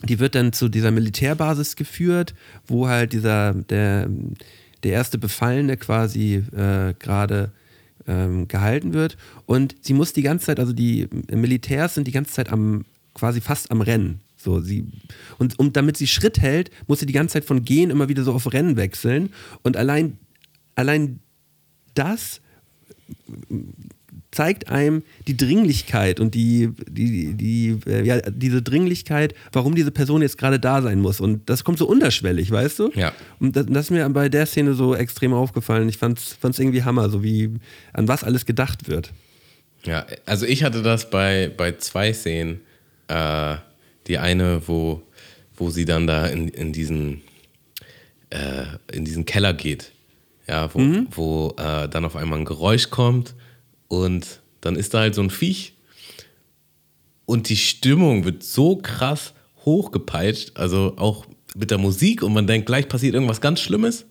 die wird dann zu dieser Militärbasis geführt, wo halt dieser, der, der erste Befallene quasi äh, gerade ähm, gehalten wird. Und sie muss die ganze Zeit, also die Militärs sind die ganze Zeit am, quasi fast am Rennen. So, sie, und, und damit sie Schritt hält, muss sie die ganze Zeit von Gehen immer wieder so auf Rennen wechseln. Und allein, allein das zeigt einem die Dringlichkeit und die, die, die, äh, ja, diese Dringlichkeit, warum diese Person jetzt gerade da sein muss. Und das kommt so unterschwellig, weißt du? Ja. Und das, das ist mir bei der Szene so extrem aufgefallen. Ich fand es irgendwie Hammer, so wie an was alles gedacht wird. Ja, also ich hatte das bei, bei zwei Szenen. Äh, die eine, wo, wo sie dann da in, in, diesen, äh, in diesen Keller geht. Ja, wo, wo äh, dann auf einmal ein Geräusch kommt und dann ist da halt so ein Viech und die Stimmung wird so krass hochgepeitscht, also auch mit der Musik und man denkt, gleich passiert irgendwas ganz Schlimmes,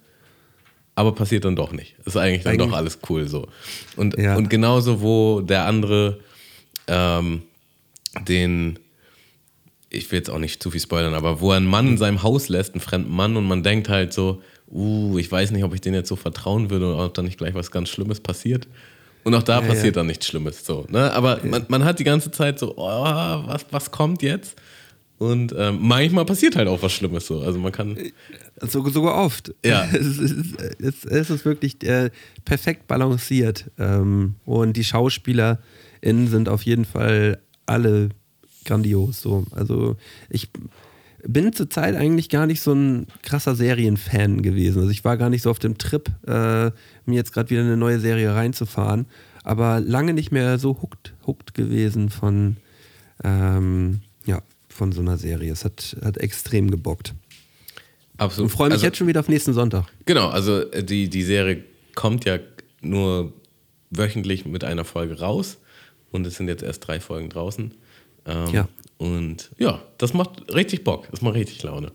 aber passiert dann doch nicht. Ist eigentlich dann Eigentlich- doch alles cool so. Und, Ja. und genauso, wo der andere ähm, den, ich will jetzt auch nicht zu viel spoilern, aber wo er einen Mann in seinem Haus lässt, einen fremden Mann, und man denkt halt so, uh, ich weiß nicht, ob ich den jetzt so vertrauen würde oder ob da nicht gleich was ganz Schlimmes passiert. Und auch da Ja, passiert ja. dann nichts Schlimmes. So, ne? Aber man, man hat die ganze Zeit so, oh, was, was kommt jetzt? Und ähm, manchmal passiert halt auch was Schlimmes so. Also man kann. So, sogar oft. Ja. (laughs) Es ist, es, es ist wirklich äh, perfekt balanciert. Ähm, und die SchauspielerInnen sind auf jeden Fall alle grandios. So. Also ich bin zurzeit eigentlich gar nicht so ein krasser Serienfan gewesen. Also ich war gar nicht so auf dem Trip, äh, mir jetzt gerade wieder eine neue Serie reinzufahren. Aber lange nicht mehr so hooked, hooked gewesen von, ähm, ja, von so einer Serie. Es hat, hat extrem gebockt. Absolut. Und freue mich also, jetzt schon wieder auf nächsten Sonntag. Genau, also äh, die, die Serie kommt ja nur wöchentlich mit einer Folge raus und es sind jetzt erst drei Folgen draußen. Ähm, Ja. Und ja, das macht richtig Bock, das macht richtig Laune.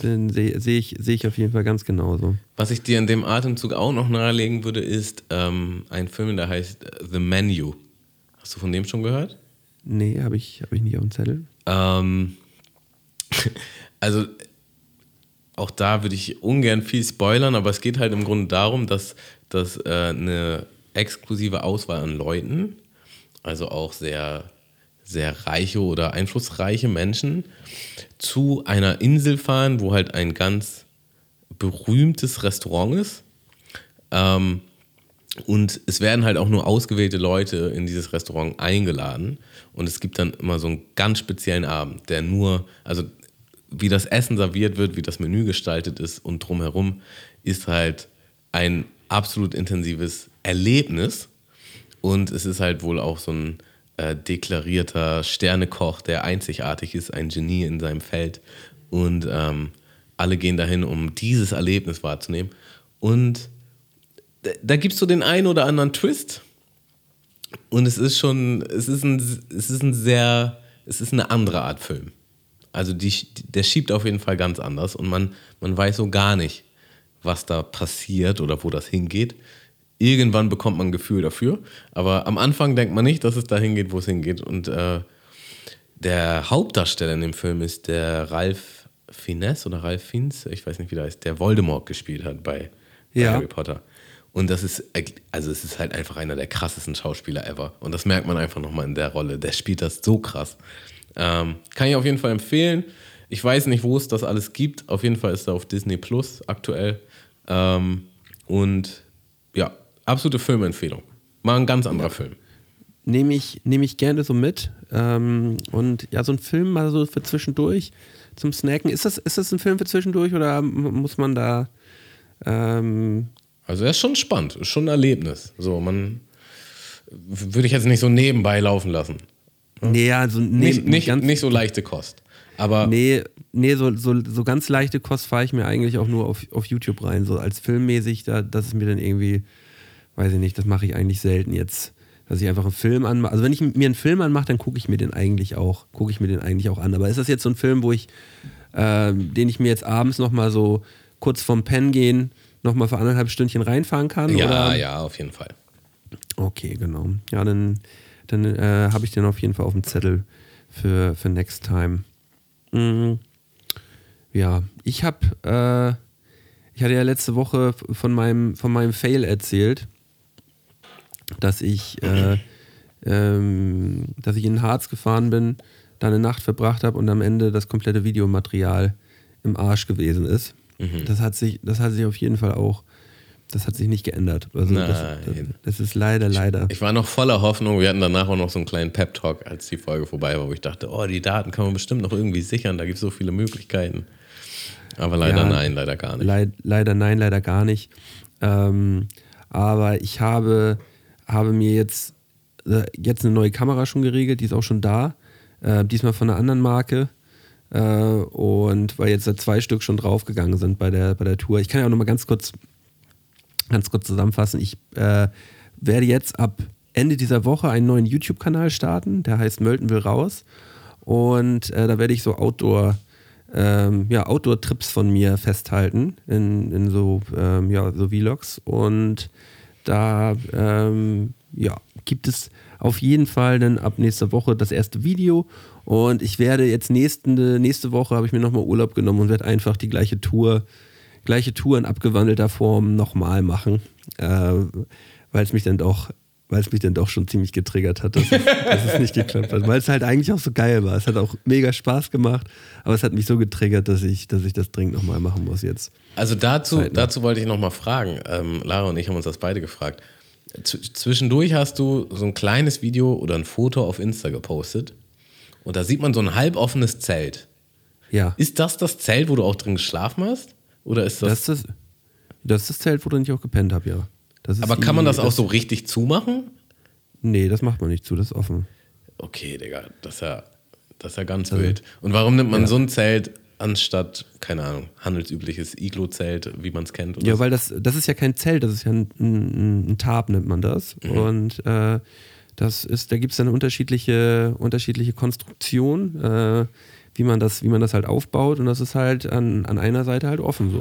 Sehe seh ich, seh ich auf jeden Fall ganz genauso. Was ich dir in dem Atemzug auch noch nahelegen würde, ist ähm, ein Film, der heißt äh, The Menu. Hast du von dem schon gehört? Nee, habe ich, hab ich nicht auf dem Zettel. Ähm, (laughs) also auch da würde ich ungern viel spoilern, aber es geht halt im Grunde darum, dass, dass äh, eine exklusive Auswahl an Leuten, also auch sehr, sehr reiche oder einflussreiche Menschen, zu einer Insel fahren, wo halt ein ganz berühmtes Restaurant ist. Ähm, und es werden halt auch nur ausgewählte Leute in dieses Restaurant eingeladen. Und es gibt dann immer so einen ganz speziellen Abend, der nur, also wie das Essen serviert wird, wie das Menü gestaltet ist und drumherum ist halt ein absolut intensives Erlebnis. Und es ist halt wohl auch so ein äh, deklarierter Sternekoch, der einzigartig ist, ein Genie in seinem Feld. Und ähm, alle gehen dahin, um dieses Erlebnis wahrzunehmen. Und da, da gibt es so den einen oder anderen Twist. Und es ist schon, es ist ein, es ist ein sehr, es ist eine andere Art Film. Also die, der schiebt auf jeden Fall ganz anders und man, man weiß so gar nicht, was da passiert oder wo das hingeht. Irgendwann bekommt man ein Gefühl dafür, aber am Anfang denkt man nicht, dass es dahin geht, wo es hingeht. Und äh, der Hauptdarsteller in dem Film ist der Ralph Fiennes oder Ralph Fiennes, ich weiß nicht, wie der heißt, der Voldemort gespielt hat bei, bei Ja. Harry Potter. Und das ist, also es ist halt einfach einer der krassesten Schauspieler ever. Und das merkt man einfach nochmal in der Rolle. Der spielt das so krass. Ähm, kann ich auf jeden Fall empfehlen. Ich weiß nicht, wo es das alles gibt. Auf jeden Fall ist er auf Disney Plus aktuell. Ähm, und absolute Filmempfehlung. Mal ein ganz anderer Film. Nehme ich, nehm ich gerne so mit. Ähm, und ja, so ein Film mal so für zwischendurch zum Snacken. Ist das, ist das ein Film für zwischendurch oder muss man da. Ähm, Also er ist schon spannend, ist schon ein Erlebnis. So, man würde ich jetzt nicht so nebenbei laufen lassen. nee, also nee, Nicht, nicht, ganz, nicht so leichte Kost. Aber Nee, nee so, so, so ganz leichte Kost fahre ich mir eigentlich auch nur auf, auf YouTube rein. So als filmmäßig, da, das ist mir dann irgendwie, weiß ich nicht, das mache ich eigentlich selten jetzt. Dass ich einfach einen Film anmache. Also wenn ich mir einen Film anmache, dann gucke ich mir den eigentlich auch, gucke ich mir den eigentlich auch an. Aber ist das jetzt so ein Film, wo ich, ähm, den ich mir jetzt abends nochmal so kurz vorm Pennen gehen, nochmal für anderthalb Stündchen reinfahren kann? ja, oder? ja, auf jeden Fall. Okay, genau. Ja, dann, dann äh, habe ich den auf jeden Fall auf dem Zettel für, für Next Time. Mhm. Ja, ich habe, äh, ich hatte ja letzte Woche von meinem, von meinem Fail erzählt, dass ich, äh, ähm, dass ich in Harz gefahren bin, da eine Nacht verbracht habe und am Ende das komplette Videomaterial im Arsch gewesen ist. Das hat sich, das hat sich auf jeden Fall auch, das hat sich nicht geändert. Also das, das, Nein. das ist leider, leider. Ich war noch voller Hoffnung. Wir hatten danach auch noch so einen kleinen Pep-Talk, als die Folge vorbei war, wo ich dachte, oh, die Daten kann man bestimmt noch irgendwie sichern. Da gibt es so viele Möglichkeiten. Aber leider Ja, nein, leider gar nicht. Leid, leider nein, leider gar nicht. Ähm, aber ich habe, habe mir jetzt, äh, jetzt eine neue Kamera schon geregelt, die ist auch schon da. Äh, diesmal von einer anderen Marke. Äh, und weil jetzt da zwei Stück schon draufgegangen sind bei der, bei der Tour. Ich kann ja auch nochmal ganz kurz, ganz kurz zusammenfassen. Ich äh, werde jetzt ab Ende dieser Woche einen neuen YouTube-Kanal starten, der heißt Mölten will raus. Und äh, da werde ich so Outdoor, ähm, ja, Outdoor-Trips von mir festhalten in, in so, ähm, ja, so Vlogs. Und da ähm, ja, gibt es auf jeden Fall dann ab nächster Woche das erste Video. Und ich werde jetzt nächste, nächste Woche habe ich mir nochmal Urlaub genommen und werde einfach die gleiche Tour, gleiche Tour in abgewandelter Form nochmal machen. Äh, weil es mich dann doch, weil es mich dann doch schon ziemlich getriggert hat, dass es, dass es nicht geklappt hat. Weil es halt eigentlich auch so geil war. Es hat auch mega Spaß gemacht, aber es hat mich so getriggert, dass ich, dass ich das dringend nochmal machen muss jetzt. Also dazu, Zeitnah. dazu wollte ich noch mal fragen. Ähm, Lara und ich haben uns das beide gefragt. Z zwischendurch hast du so ein kleines Video oder ein Foto auf Insta gepostet und da sieht man so ein halboffenes Zelt. Ja. Ist das das Zelt, wo du auch drin geschlafen hast? Oder ist das? Das ist das, das, ist das Zelt, wo ich auch gepennt habe, ja. Aber kann man das auch so richtig zumachen? Nee, das macht man nicht zu, das ist offen. Okay, Digga, das ist ja, das ist ja ganz wild. Und warum nimmt man so ein Zelt anstatt, keine Ahnung, handelsübliches Iglo-Zelt, wie man es kennt? Ja, so? weil das, das ist ja kein Zelt, das ist ja ein, ein, ein Tarp, nennt man das. Und äh, das ist, da gibt es dann unterschiedliche, unterschiedliche Konstruktionen, äh, wie, man das, wie man das halt aufbaut. Und das ist halt an, an einer Seite halt offen so.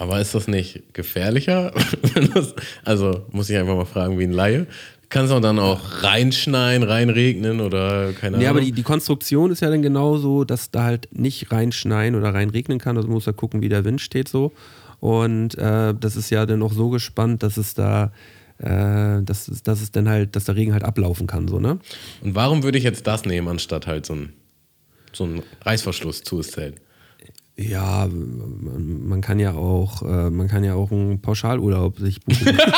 Aber ist das nicht gefährlicher? (laughs) Das- also muss ich einfach mal fragen, wie ein Laie. Kannst du dann auch reinschneien, reinregnen oder keine Ahnung? Ja, aber die, die Konstruktion ist ja dann genauso, dass da halt nicht reinschneien oder reinregnen kann. Also muss ja gucken, wie der Wind steht so. Und äh, das ist ja dann auch so gespannt, dass es da, äh, dass, es- dass es dann halt, dass der Regen halt ablaufen kann, so, ne? Und warum würde ich jetzt das nehmen, anstatt halt so ein, so ein Reißverschluss zu Zelt? Ja, man, kann ja auch, äh, man kann ja auch einen Pauschalurlaub sich buchen. (laughs)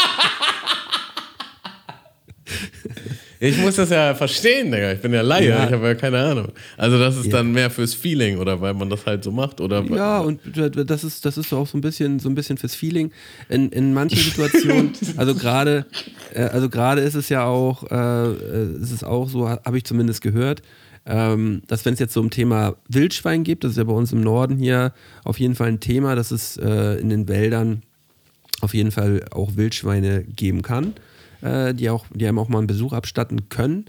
Ich muss das ja verstehen, Digga. Ich bin ja Laie, Ja. ich habe ja keine Ahnung. Also das ist Ja. dann mehr fürs Feeling oder weil man das halt so macht oder ja, und das ist, das ist so auch so ein bisschen, so ein bisschen fürs Feeling. In, in manchen Situationen, (laughs) also gerade, äh, also gerade ist es ja auch, äh, äh, ist es auch so, habe ich zumindest gehört, ähm, dass wenn es jetzt so um Thema Wildschwein gibt, das ist ja bei uns im Norden hier auf jeden Fall ein Thema, dass es äh, in den Wäldern auf jeden Fall auch Wildschweine geben kann, äh, die, auch, die einem auch mal einen Besuch abstatten können.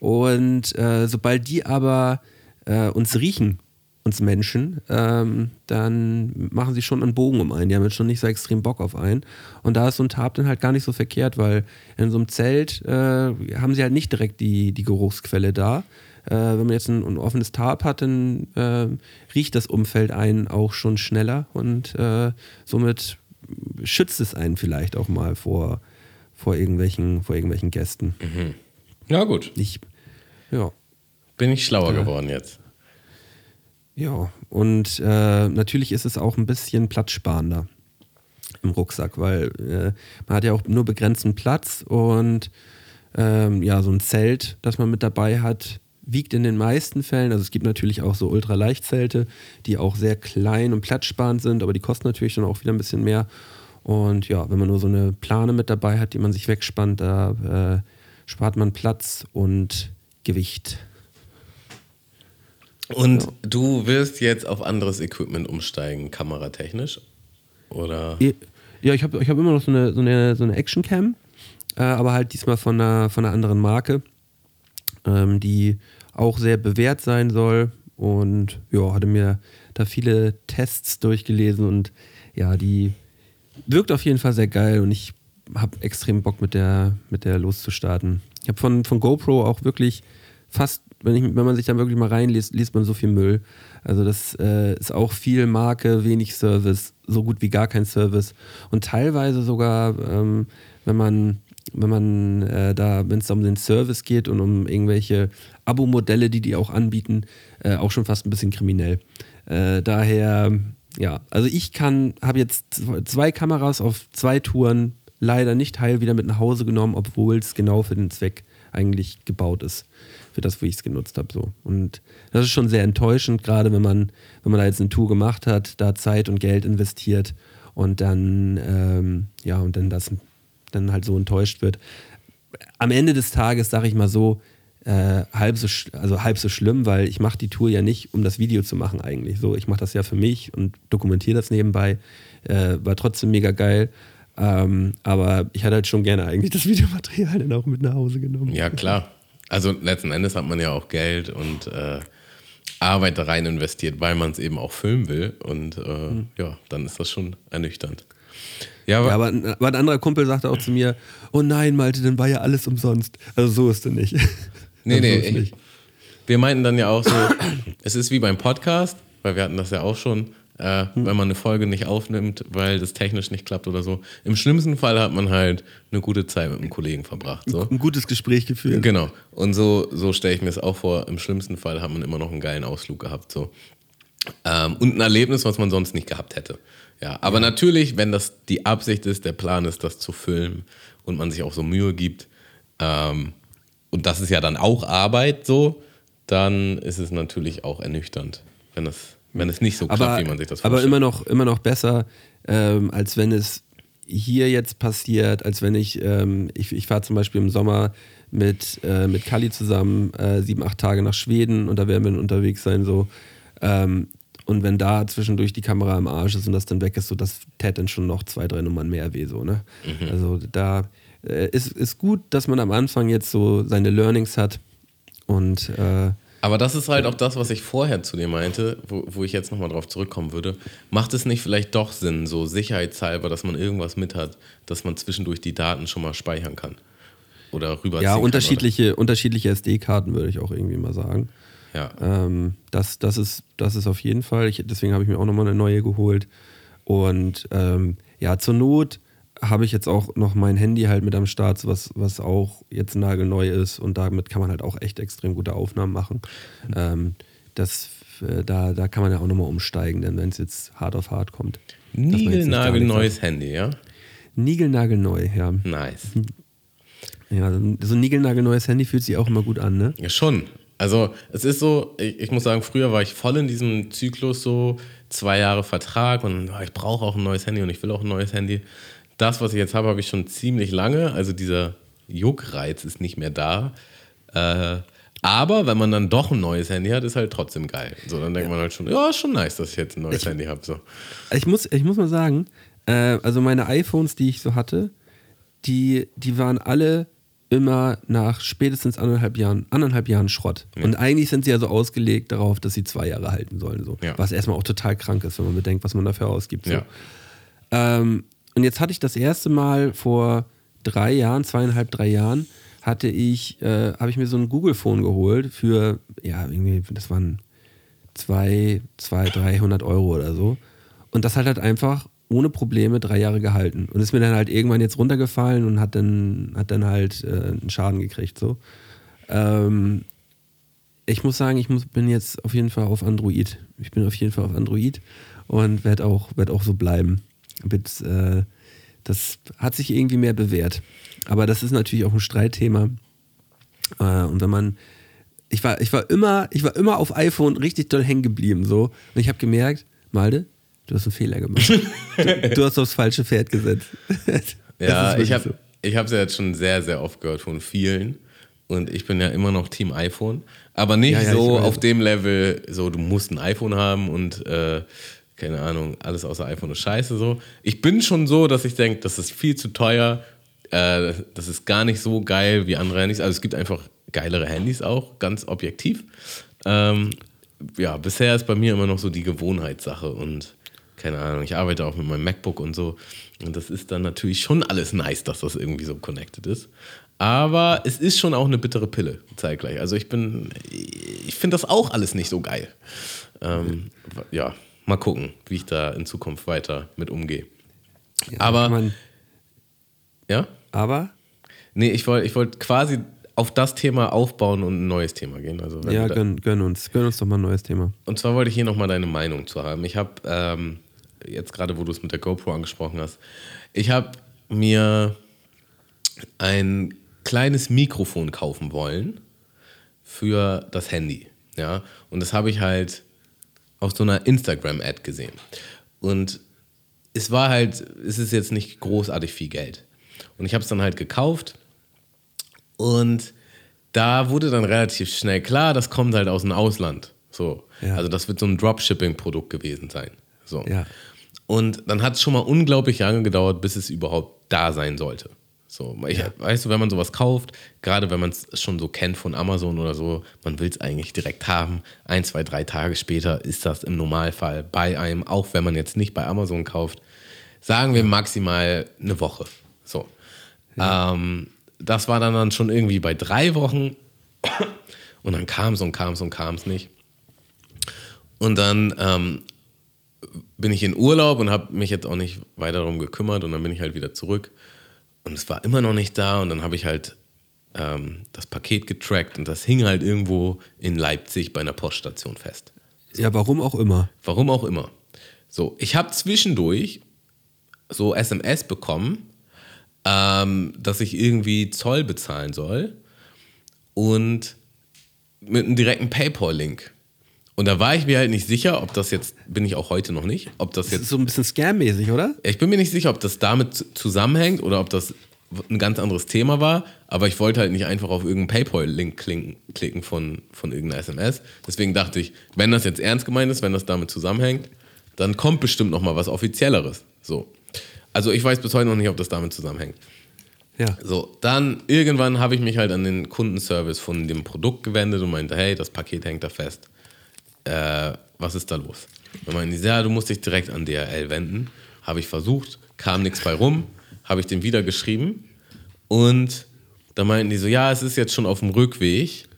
Und äh, sobald die aber äh, uns riechen, uns Menschen, ähm, dann machen sie schon einen Bogen um einen. Die haben jetzt schon nicht so extrem Bock auf einen. Und da ist so ein Tarp dann halt gar nicht so verkehrt, weil in so einem Zelt äh, haben sie halt nicht direkt die, die Geruchsquelle da. Äh, wenn man jetzt ein, ein offenes Tarp hat, dann äh, riecht das Umfeld einen auch schon schneller und äh, somit schützt es einen vielleicht auch mal vor, vor, irgendwelchen, vor irgendwelchen Gästen. Ja, gut. Ich, ja. Bin ich schlauer geworden jetzt. Ja, und äh, natürlich ist es auch ein bisschen platzsparender im Rucksack, weil äh, man hat ja auch nur begrenzten Platz und ähm, ja, so ein Zelt, das man mit dabei hat, wiegt in den meisten Fällen, also es gibt natürlich auch so Ultraleichtzelte, die auch sehr klein und platzsparend sind, aber die kosten natürlich dann auch wieder ein bisschen mehr. Und ja, wenn man nur so eine Plane mit dabei hat, die man sich wegspannt, da äh, spart man Platz und Gewicht. Und du wirst jetzt auf anderes Equipment umsteigen, kameratechnisch? Oder? Ja, ich habe ich hab immer noch so eine, so eine, so eine Action-Cam, äh, aber halt diesmal von einer, von einer anderen Marke, ähm, die auch sehr bewährt sein soll. Und ja, hatte mir da viele Tests durchgelesen und ja, die wirkt auf jeden Fall sehr geil und ich habe extrem Bock mit der, mit der loszustarten. Ich habe von, von GoPro auch wirklich fast, wenn, ich, wenn man sich da wirklich mal reinliest, liest man so viel Müll. Also das äh, ist auch viel Marke, wenig Service, so gut wie gar kein Service. Und teilweise sogar, ähm, wenn man, wenn man äh, da, wenn es um den Service geht und um irgendwelche Abo-Modelle, die die auch anbieten, äh, auch schon fast ein bisschen kriminell. Äh, daher, ja, also ich kann, habe jetzt zwei Kameras auf zwei Touren leider nicht heil wieder mit nach Hause genommen, obwohl es genau für den Zweck eigentlich gebaut ist für das, wo ich es genutzt habe. So. Und das ist schon sehr enttäuschend, gerade wenn man, wenn man da jetzt eine Tour gemacht hat, da Zeit und Geld investiert und dann, ähm, ja, und dann das dann halt so enttäuscht wird. Am Ende des Tages, sage ich mal so, äh, halb so, also halb so schlimm, weil ich mache die Tour ja nicht, um das Video zu machen eigentlich. So, ich mache das ja für mich und dokumentiere das nebenbei. Äh, war trotzdem mega geil. Ähm, aber ich hatte halt schon gerne eigentlich das (laughs) Videomaterial dann auch mit nach Hause genommen. Ja, klar. Also letzten Endes hat man ja auch Geld und äh, Arbeit da rein investiert, weil man es eben auch filmen will. Und äh, mhm. ja, dann ist das schon ernüchternd. Ja, aber, ja, aber, ein, aber, ein anderer Kumpel sagte auch zu mir, oh nein, Malte, dann war ja alles umsonst. Also so ist es nicht. (laughs) Nee, nee, ich, wir meinten dann ja auch so, es ist wie beim Podcast, weil wir hatten das ja auch schon, äh, hm. wenn man eine Folge nicht aufnimmt, weil das technisch nicht klappt oder so. Im schlimmsten Fall hat man halt eine gute Zeit mit einem Kollegen verbracht. So. Ein gutes Gespräch geführt. Genau. Und so, so stelle ich mir es auch vor. Im schlimmsten Fall hat man immer noch einen geilen Ausflug gehabt. So. Ähm, und ein Erlebnis, was man sonst nicht gehabt hätte. Ja, aber ja. natürlich, wenn das die Absicht ist, der Plan ist, das zu filmen und man sich auch so Mühe gibt, ähm, und das ist ja dann auch Arbeit so, dann ist es natürlich auch ernüchternd, wenn das wenn es nicht so klappt, aber, wie man sich das vorstellt. Aber immer noch, immer noch besser, ähm, als wenn es hier jetzt passiert, als wenn ich, ähm, ich, ich fahre zum Beispiel im Sommer mit, äh, mit Kali zusammen äh, sieben, acht Tage nach Schweden und da werden wir dann unterwegs sein, so. Ähm, und wenn da zwischendurch die Kamera im Arsch ist und das dann weg ist, so das täte dann schon noch zwei, drei Nummern mehr weh, so, ne? Mhm. Also da äh, ist, ist gut, dass man am Anfang jetzt so seine Learnings hat und äh, aber das ist halt auch das, was ich vorher zu dir meinte, wo, wo ich jetzt nochmal drauf zurückkommen würde. Macht es nicht vielleicht doch Sinn, so sicherheitshalber, dass man irgendwas mit hat, dass man zwischendurch die Daten schon mal speichern kann? Oder rüber Ja, unterschiedliche, unterschiedliche SD-Karten würde ich auch irgendwie mal sagen. Ja. Ähm, das, das, ist, das ist auf jeden Fall. Ich, deswegen habe ich mir auch nochmal eine neue geholt. Und ähm, ja, zur Not habe ich jetzt auch noch mein Handy halt mit am Start, was, was auch jetzt nagelneu ist und damit kann man halt auch echt extrem gute Aufnahmen machen. Mhm. Ähm, das, äh, da, da kann man ja auch nochmal umsteigen, denn wenn es jetzt hart auf hart kommt. Niegelnagelneues Handy, ja? Niegelnagelneu, ja. Nice. Ja, so ein niegelnagelneues Handy fühlt sich auch immer gut an, ne? Ja, schon. Also, es ist so, ich, ich muss sagen, früher war ich voll in diesem Zyklus so, zwei Jahre Vertrag und oh, ich brauche auch ein neues Handy und ich will auch ein neues Handy das, was ich jetzt habe, habe ich schon ziemlich lange. Also dieser Juckreiz ist nicht mehr da. Äh, aber wenn man dann doch ein neues Handy hat, ist halt trotzdem geil. So, dann denkt ja. man halt schon, ja, ist schon nice, dass ich jetzt ein neues ich, Handy habe. So. Ich, muss, ich muss mal sagen, äh, also meine iPhones, die ich so hatte, die, die waren alle immer nach spätestens anderthalb Jahren, anderthalb Jahren Schrott. Ja. Und eigentlich sind sie ja so ausgelegt darauf, dass sie zwei Jahre halten sollen. So. Ja. Was erstmal auch total krank ist, wenn man bedenkt, was man dafür ausgibt. So. Ja. Ähm, und jetzt hatte ich das erste Mal vor drei Jahren, zweieinhalb, drei Jahren, hatte ich, äh, habe ich mir so ein Google-Phone geholt für, ja, irgendwie, das waren zwei, zwei, 300 Euro oder so. Und das hat halt einfach ohne Probleme drei Jahre gehalten und ist mir dann halt irgendwann jetzt runtergefallen und hat dann, hat dann halt äh, einen Schaden gekriegt. So. Ähm, ich muss sagen, ich muss, bin jetzt auf jeden Fall auf Android. Ich bin auf jeden Fall auf Android und werde auch, werd auch so bleiben. Mit, äh, das hat sich irgendwie mehr bewährt. Aber das ist natürlich auch ein Streitthema. Äh, und wenn man, ich war, ich war immer, ich war immer auf iPhone richtig doll hängen geblieben. So. Und ich habe gemerkt, Malde, du hast einen Fehler gemacht. du, du hast aufs falsche Pferd gesetzt. (laughs) Ja, ich habe so. ich es ja jetzt schon sehr, sehr oft gehört von vielen. Und ich bin ja immer noch Team iPhone. Aber nicht Ja, ja, so auf dem Level, so du musst ein iPhone haben und äh, keine Ahnung, alles außer iPhone ist scheiße so. Ich bin schon so, dass ich denke, das ist viel zu teuer. Äh, das ist gar nicht so geil wie andere Handys. Also es gibt einfach geilere Handys auch, ganz objektiv. Ähm, ja, bisher ist bei mir immer noch so die Gewohnheitssache und keine Ahnung, ich arbeite auch mit meinem MacBook und so. Und das ist dann natürlich schon alles nice, dass das irgendwie so connected ist. Aber es ist schon auch eine bittere Pille, zeitgleich. Also ich bin, ich finde das auch alles nicht so geil. Ähm, ja, mal gucken, wie ich da in Zukunft weiter mit umgehe. Ja, aber- Man, Ja? aber Nee, ich wollte ich wollt quasi auf das Thema aufbauen und ein neues Thema gehen. Also ja, gönn, gönn uns. Gönn uns doch mal ein neues Thema. Und zwar wollte ich hier nochmal deine Meinung zu haben. Ich habe, ähm, jetzt gerade wo du es mit der GoPro angesprochen hast, ich habe mir ein kleines Mikrofon kaufen wollen für das Handy. Ja, und das habe ich halt auf so einer Instagram-Ad gesehen. Und es war halt, es ist jetzt nicht großartig viel Geld. Und ich habe es dann halt gekauft und da wurde dann relativ schnell klar, das kommt halt aus dem Ausland. So. Ja. Also das wird so ein Dropshipping-Produkt gewesen sein. So. Ja. Und dann hat es schon mal unglaublich lange gedauert, bis es überhaupt da sein sollte. So, ich, weißt du, wenn man sowas kauft, gerade wenn man es schon so kennt von Amazon oder so, man will es eigentlich direkt haben. Ein, zwei, drei Tage später ist das im Normalfall bei einem, auch wenn man jetzt nicht bei Amazon kauft, sagen wir maximal eine Woche. So. Ähm, das war dann, dann schon irgendwie bei drei Wochen und dann kam es und kam es und kam es nicht. Und dann ähm, bin ich in Urlaub und habe mich jetzt auch nicht weiter darum gekümmert und dann bin ich halt wieder zurück und es war immer noch nicht da und dann habe ich halt ähm, das Paket getrackt und das hing halt irgendwo in Leipzig bei einer Poststation fest. Ja, warum auch immer. Warum auch immer. So, ich habe zwischendurch so SMS bekommen, ähm, dass ich irgendwie Zoll bezahlen soll und mit einem direkten PayPal-Link. Und da war ich mir halt nicht sicher, ob das jetzt, bin ich auch heute noch nicht, ob das Das jetzt ist so ein bisschen scam-mäßig, oder? Ich bin mir nicht sicher, ob das damit zu- zusammenhängt oder ob das ein ganz anderes Thema war, aber ich wollte halt nicht einfach auf irgendeinen PayPal-Link klicken, klicken von, von irgendeiner SMS. Deswegen dachte ich, wenn das jetzt ernst gemeint ist, wenn das damit zusammenhängt, dann kommt bestimmt noch mal was Offizielleres. So. Also ich weiß bis heute noch nicht, ob das damit zusammenhängt. Ja. So, dann irgendwann habe ich mich halt an den Kundenservice von dem Produkt gewendet und meinte, hey, das Paket hängt da fest. Äh, was ist da los? Dann meinte die, ja, du musst dich direkt an DHL wenden. Habe ich versucht, kam nichts bei rum, habe ich den wieder geschrieben und dann meinten die so, ja, es ist jetzt schon auf dem Rückweg.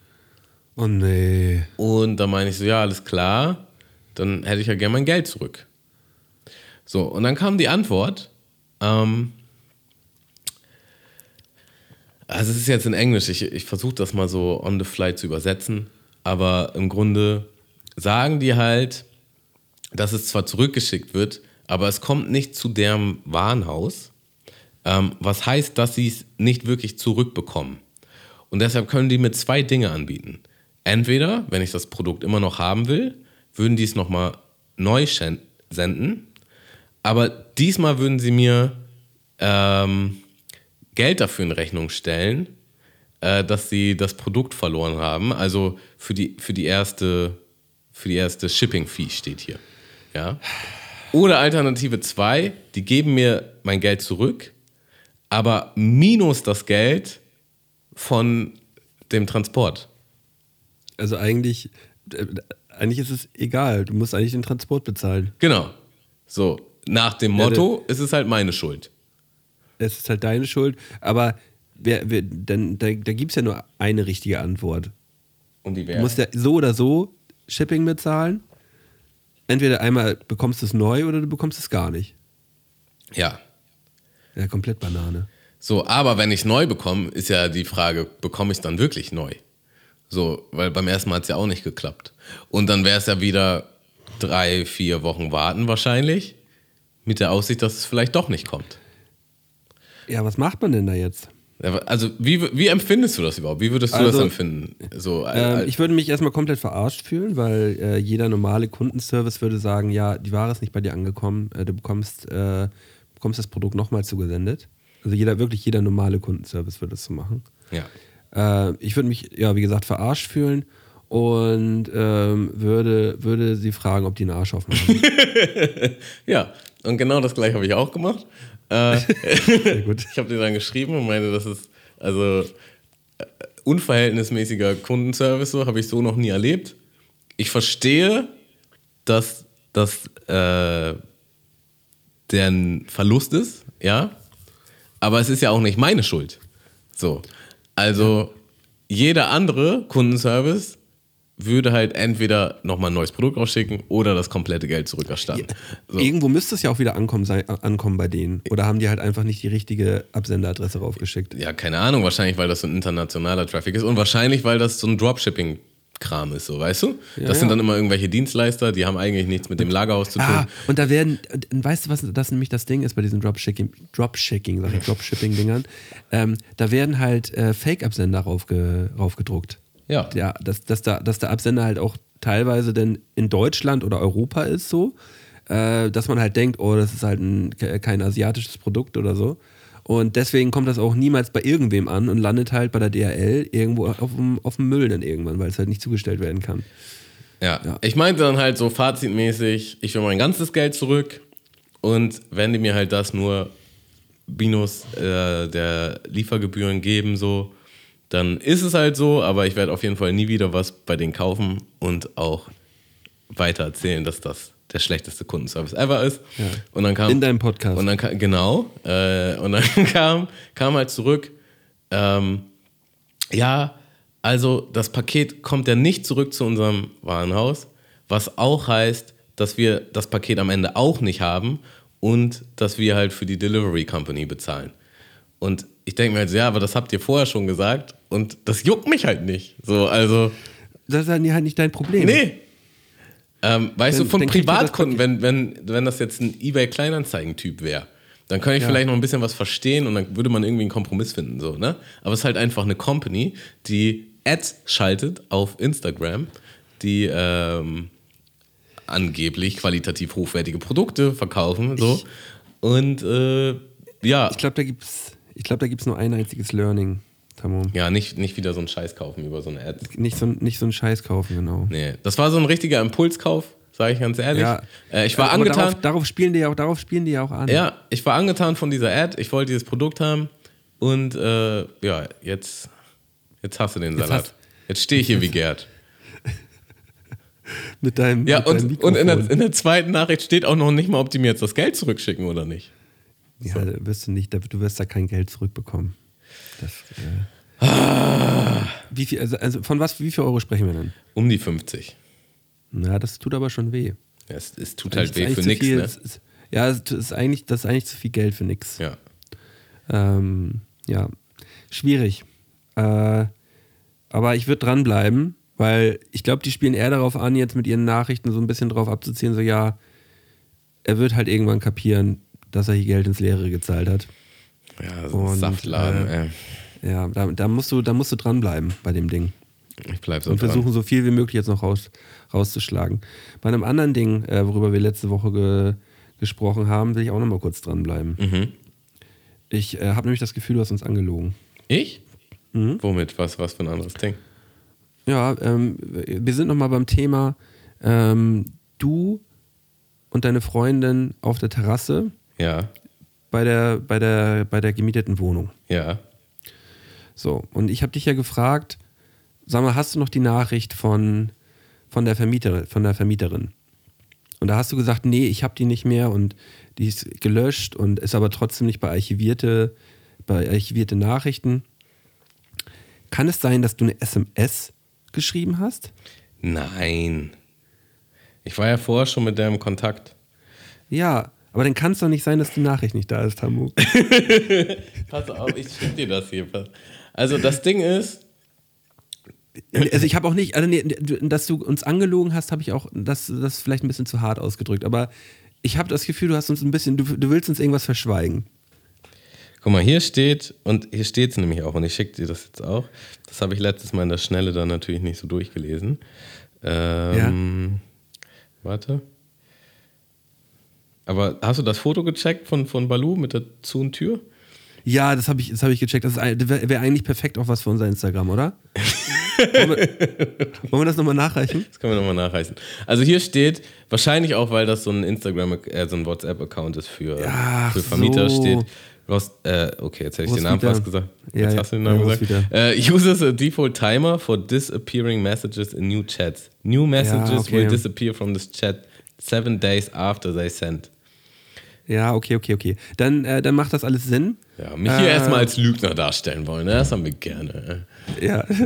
Oh nee. Und dann meine ich so, ja, alles klar, dann hätte ich ja gerne mein Geld zurück. So, und dann kam die Antwort, ähm, also es ist jetzt in Englisch, ich, ich versuche das mal so on the fly zu übersetzen, aber im Grunde sagen die halt, dass es zwar zurückgeschickt wird, aber es kommt nicht zu deren Warenhaus, ähm, was heißt, dass sie es nicht wirklich zurückbekommen. Und deshalb können die mir zwei Dinge anbieten. Entweder, wenn ich das Produkt immer noch haben will, würden die es nochmal neu senden, aber diesmal würden sie mir ähm, Geld dafür in Rechnung stellen, äh, dass sie das Produkt verloren haben. Also für die, für die erste, für die erste Shipping-Fee steht hier. Ja? Oder Alternative 2, die geben mir mein Geld zurück, aber minus das Geld von dem Transport. Also eigentlich, äh, eigentlich ist es egal. Du musst eigentlich den Transport bezahlen. Genau. So, nach dem Ja, Motto, es ist halt meine Schuld. Es ist halt deine Schuld. Aber wer, wer, dann, da, da gibt es ja nur eine richtige Antwort. Und die Du wäre. musst ja so oder so Shipping bezahlen. Entweder einmal bekommst du es neu oder du bekommst es gar nicht. Ja. Ja, komplett Banane. So, aber wenn ich neu bekomme, ist ja die Frage, bekomme ich es dann wirklich neu? So, weil beim ersten Mal hat es ja auch nicht geklappt. Und dann wäre es ja wieder drei, vier Wochen warten wahrscheinlich, mit der Aussicht, dass es vielleicht doch nicht kommt. Ja, was macht man denn da jetzt? Also, wie, wie empfindest du das überhaupt? Wie würdest du das Also, empfinden? So, Ähm, äh, ich würde mich erstmal komplett verarscht fühlen, weil äh, jeder normale Kundenservice würde sagen, ja, die Ware ist nicht bei dir angekommen, äh, du bekommst, äh, bekommst das Produkt nochmal zugesendet. Also jeder, wirklich jeder normale Kundenservice würde es so machen. ja. Äh, ich würde mich, ja, wie gesagt, verarscht fühlen und ähm, würde, würde sie fragen, ob die einen Arsch aufmachen. (laughs) ja, und genau das gleiche habe ich auch gemacht. Äh, (laughs) Sehr gut. (laughs) Ich habe dir dann geschrieben und meinte, das ist also äh, unverhältnismäßiger Kundenservice, so habe ich so noch nie erlebt. Ich verstehe, dass das äh, deren Verlust ist, ja, aber es ist ja auch nicht meine Schuld. So, also jeder andere Kundenservice würde halt entweder nochmal ein neues Produkt rausschicken oder das komplette Geld zurückerstatten. So. Irgendwo müsste es ja auch wieder ankommen, sei, ankommen bei denen. Oder haben die halt einfach nicht die richtige Absenderadresse raufgeschickt? Ja, keine Ahnung, wahrscheinlich, weil das so ein internationaler Traffic ist und wahrscheinlich, weil das so ein Dropshipping-Kram ist, so, weißt du? Ja, das sind ja. dann immer irgendwelche Dienstleister, die haben eigentlich nichts mit dem Lagerhaus zu tun. Ah, und da werden, weißt du, was das nämlich das Ding ist bei diesen Dropshipping, Dropshipping, sag ich, (laughs) Dropshipping-Dingern? Ähm, da werden halt äh, Fake-Absender raufge, raufgedruckt. Ja. Ja, dass, dass, da, dass der Absender halt auch teilweise denn in Deutschland oder Europa ist so, äh, dass man halt denkt, oh, das ist halt ein, ke- kein asiatisches Produkt oder so. Und deswegen kommt das auch niemals bei irgendwem an und landet halt bei der DHL irgendwo auf dem, auf dem Müll dann irgendwann, weil es halt nicht zugestellt werden kann. Ja. Ja. Ich meinte dann halt so fazitmäßig, ich will mein ganzes Geld zurück und wenn die mir halt das nur minus äh, der Liefergebühren geben, so, dann ist es halt so, aber ich werde auf jeden Fall nie wieder was bei denen kaufen und auch weiter erzählen, dass das der schlechteste Kundenservice ever ist. Und dann kam In deinem Podcast. Und dann kam, genau, äh, und dann (laughs) kam, kam halt zurück, ähm, ja, also das Paket kommt ja nicht zurück zu unserem Warenhaus, was auch heißt, dass wir das Paket am Ende auch nicht haben und dass wir halt für die Delivery Company bezahlen. Und ich denke mir halt, so, ja, aber das habt ihr vorher schon gesagt und das juckt mich halt nicht. So, also, Das ist halt nicht dein Problem. nee. Ähm, weißt Dann- du, von Privatkunden, wenn, wenn, wenn das jetzt ein eBay-Kleinanzeigen-Typ wäre, dann könnte ich Ja. vielleicht noch ein bisschen was verstehen und dann würde man irgendwie einen Kompromiss finden. So, ne? Aber es ist halt einfach eine Company, die Ads schaltet auf Instagram, die ähm, angeblich qualitativ hochwertige Produkte verkaufen. So. Und äh, ja, Ich glaube, da gibt's, ich glaube, da gibt's nur ein einziges Learning, Tammo. ja nicht, nicht wieder so einen Scheiß kaufen über so eine Ad. Nicht so, nicht so einen Scheiß kaufen, genau. Nee, das war so ein richtiger Impulskauf, sage ich ganz ehrlich. Ja. Äh, ich war angetan. Darauf, darauf, spielen die ja auch, darauf spielen die ja auch an. Ja, ich war angetan von dieser Ad. Ich wollte dieses Produkt haben. Und äh, ja, jetzt, jetzt hast du den Salat. hast- Jetzt stehe ich hier wie Gerd. (laughs) Mit deinem, Ja, mit deinem und, und in, der, in der zweiten Nachricht steht auch noch nicht mal, ob die mir jetzt das Geld zurückschicken oder nicht. Ja, da wirst du nicht, du wirst da kein Geld zurückbekommen. Das, äh, wie viel, also, also von was, wie viel Euro sprechen wir denn? Um die 50. Na, das tut aber schon weh. Ja, es, es tut halt weh ist für nichts, ne? ist, ja, es ist eigentlich, das ist eigentlich zu viel Geld für nichts. Ja. Ähm, ja, schwierig. Äh, aber ich würde dranbleiben, weil ich glaube, die spielen eher darauf an, jetzt mit ihren Nachrichten so ein bisschen drauf abzuziehen, so ja, er wird halt irgendwann kapieren, dass er hier Geld ins Leere gezahlt hat. Ja, so ein Und, Saftladen, äh, ey. Ja, da, da, musst du, da musst du dranbleiben bei dem Ding. Ich bleib so Und dran. versuchen so viel wie möglich jetzt noch raus, rauszuschlagen. Bei einem anderen Ding, äh, worüber wir letzte Woche ge, gesprochen haben, will ich auch noch mal kurz dranbleiben. Mhm. Ich äh, habe nämlich das Gefühl, du hast uns angelogen. Ich? Mhm. Womit? Was, was für ein anderes Ding? Ja, ähm, wir sind noch mal beim Thema ähm, du und deine Freundin auf der Terrasse Ja, bei der, bei der, bei der gemieteten Wohnung. ja. So, und ich habe dich ja gefragt, sag mal, hast du noch die Nachricht von, von, der, Vermieterin, von der Vermieterin? Und da hast du gesagt, nee, ich habe die nicht mehr und die ist gelöscht und ist aber trotzdem nicht bei archivierte, bei archivierte Nachrichten. Kann es sein, dass du eine SMS geschrieben hast? Nein. Ich war ja vorher schon mit der im Kontakt. Ja, Aber dann kann es doch nicht sein, dass die Nachricht nicht da ist, Tamu. (laughs) Pass auf, ich schick dir das hier. Also das Ding ist, Also ich habe auch nicht, also nee, dass du uns angelogen hast, habe ich auch, das, das ist vielleicht ein bisschen zu hart ausgedrückt, aber ich habe das Gefühl, du hast uns ein bisschen, du, du willst uns irgendwas verschweigen. guck mal, hier steht, und hier steht es nämlich auch, und ich schicke dir das jetzt auch. Das habe ich letztes Mal in der Schnelle dann natürlich nicht so durchgelesen. Ähm, Warte. Aber hast du das Foto gecheckt von, von Balu mit der Zu- und Tür? Ja, das habe ich, das hab ich gecheckt. Das wäre wär eigentlich perfekt auch was für unser Instagram, oder? (laughs) wollen, wir, wollen wir das nochmal nachreichen? Das können wir nochmal nachreichen. Also hier steht, wahrscheinlich auch, weil das so ein Instagram, äh, so ein WhatsApp-Account ist für, Ach für Vermieter, so. steht. Rost, äh, okay, jetzt hätte ich den Namen Roswitha. fast gesagt. Ja, Jetzt ja. hast du den Namen Ja, gesagt. Äh, uses a default timer for disappearing messages in new chats. New messages okay. will disappear from this chat seven days after they sent. Ja, okay, okay, okay. Dann, äh, dann macht das alles Sinn. Ja, mich hier erstmal als Lügner darstellen wollen, ne? das haben wir gerne. Ja. (laughs)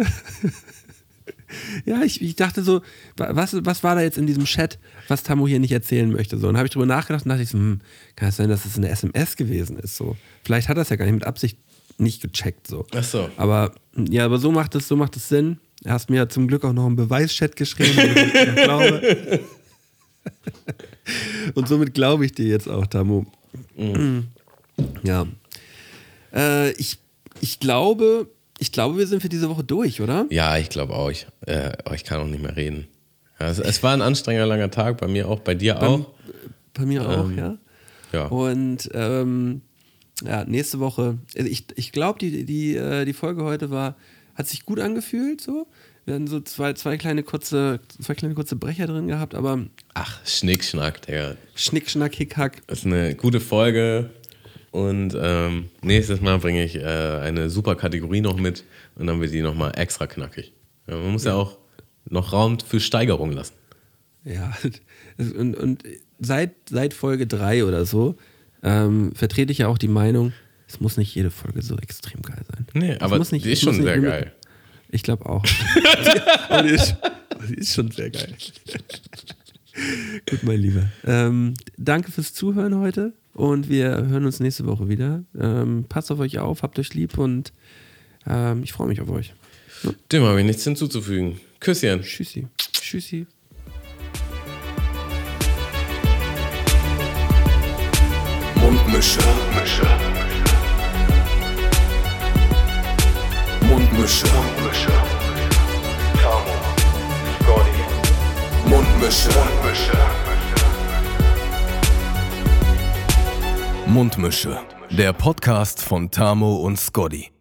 ja, ich, ich dachte so, wa- was, was war da jetzt in diesem Chat, was Tamu hier nicht erzählen möchte? So, und habe ich drüber nachgedacht und dachte ich so, hm, kann es sein, dass es eine SMS gewesen ist? So. Vielleicht hat er es ja gar nicht mit Absicht nicht gecheckt. So. Ach so. Aber ja, aber so macht es, so macht es Sinn. Er hast mir zum Glück auch noch einen Beweischat geschrieben, ich glaube. (laughs) (laughs) Und somit glaube ich dir jetzt auch, Tamu. Ja. Äh, ich, ich glaube, ich glaube, wir sind für diese Woche durch, oder? Ja, ich glaube auch. Ich, äh, ich kann auch nicht mehr reden. Ja, es, es war ein anstrengender langer Tag, bei mir auch, bei dir auch. Bei mir auch, ja. Ja. Und ähm, ja, nächste Woche, also ich, ich glaube, die, die, äh, die Folge heute war, hat sich gut angefühlt, so. Wir hatten so zwei, zwei kleine kurze, zwei kleine kurze Brecher drin gehabt, aber Ach, Schnickschnack, Digga. Schnick, Schnack, Hick, Hack. Das ist eine gute Folge. Und ähm, nächstes Mal bringe ich äh, eine super Kategorie noch mit und dann wird die nochmal extra knackig. Ja, man muss ja. auch noch Raum für Steigerung lassen. Ja, und, und seit, seit Folge 3 oder so ähm, vertrete ich ja auch die Meinung, es muss nicht jede Folge so extrem geil sein. Nee, Es aber muss nicht- die ist es muss schon nicht sehr geil. Ich glaube auch. (laughs) aber die ist, die ist schon sehr geil. Gut, mein Lieber. Ähm, danke fürs Zuhören heute und wir hören uns nächste Woche wieder. Ähm, passt auf euch auf, habt euch lieb und ähm, ich freue mich auf euch. Dem habe ich nichts hinzuzufügen. Küsschen. Tschüssi. Tschüssi. Mundmische. Mische. Mundmische. Mische. Tamo. Scotty. Mundmische. Mische. Mundmische. Der Podcast von Tamo und Scotty.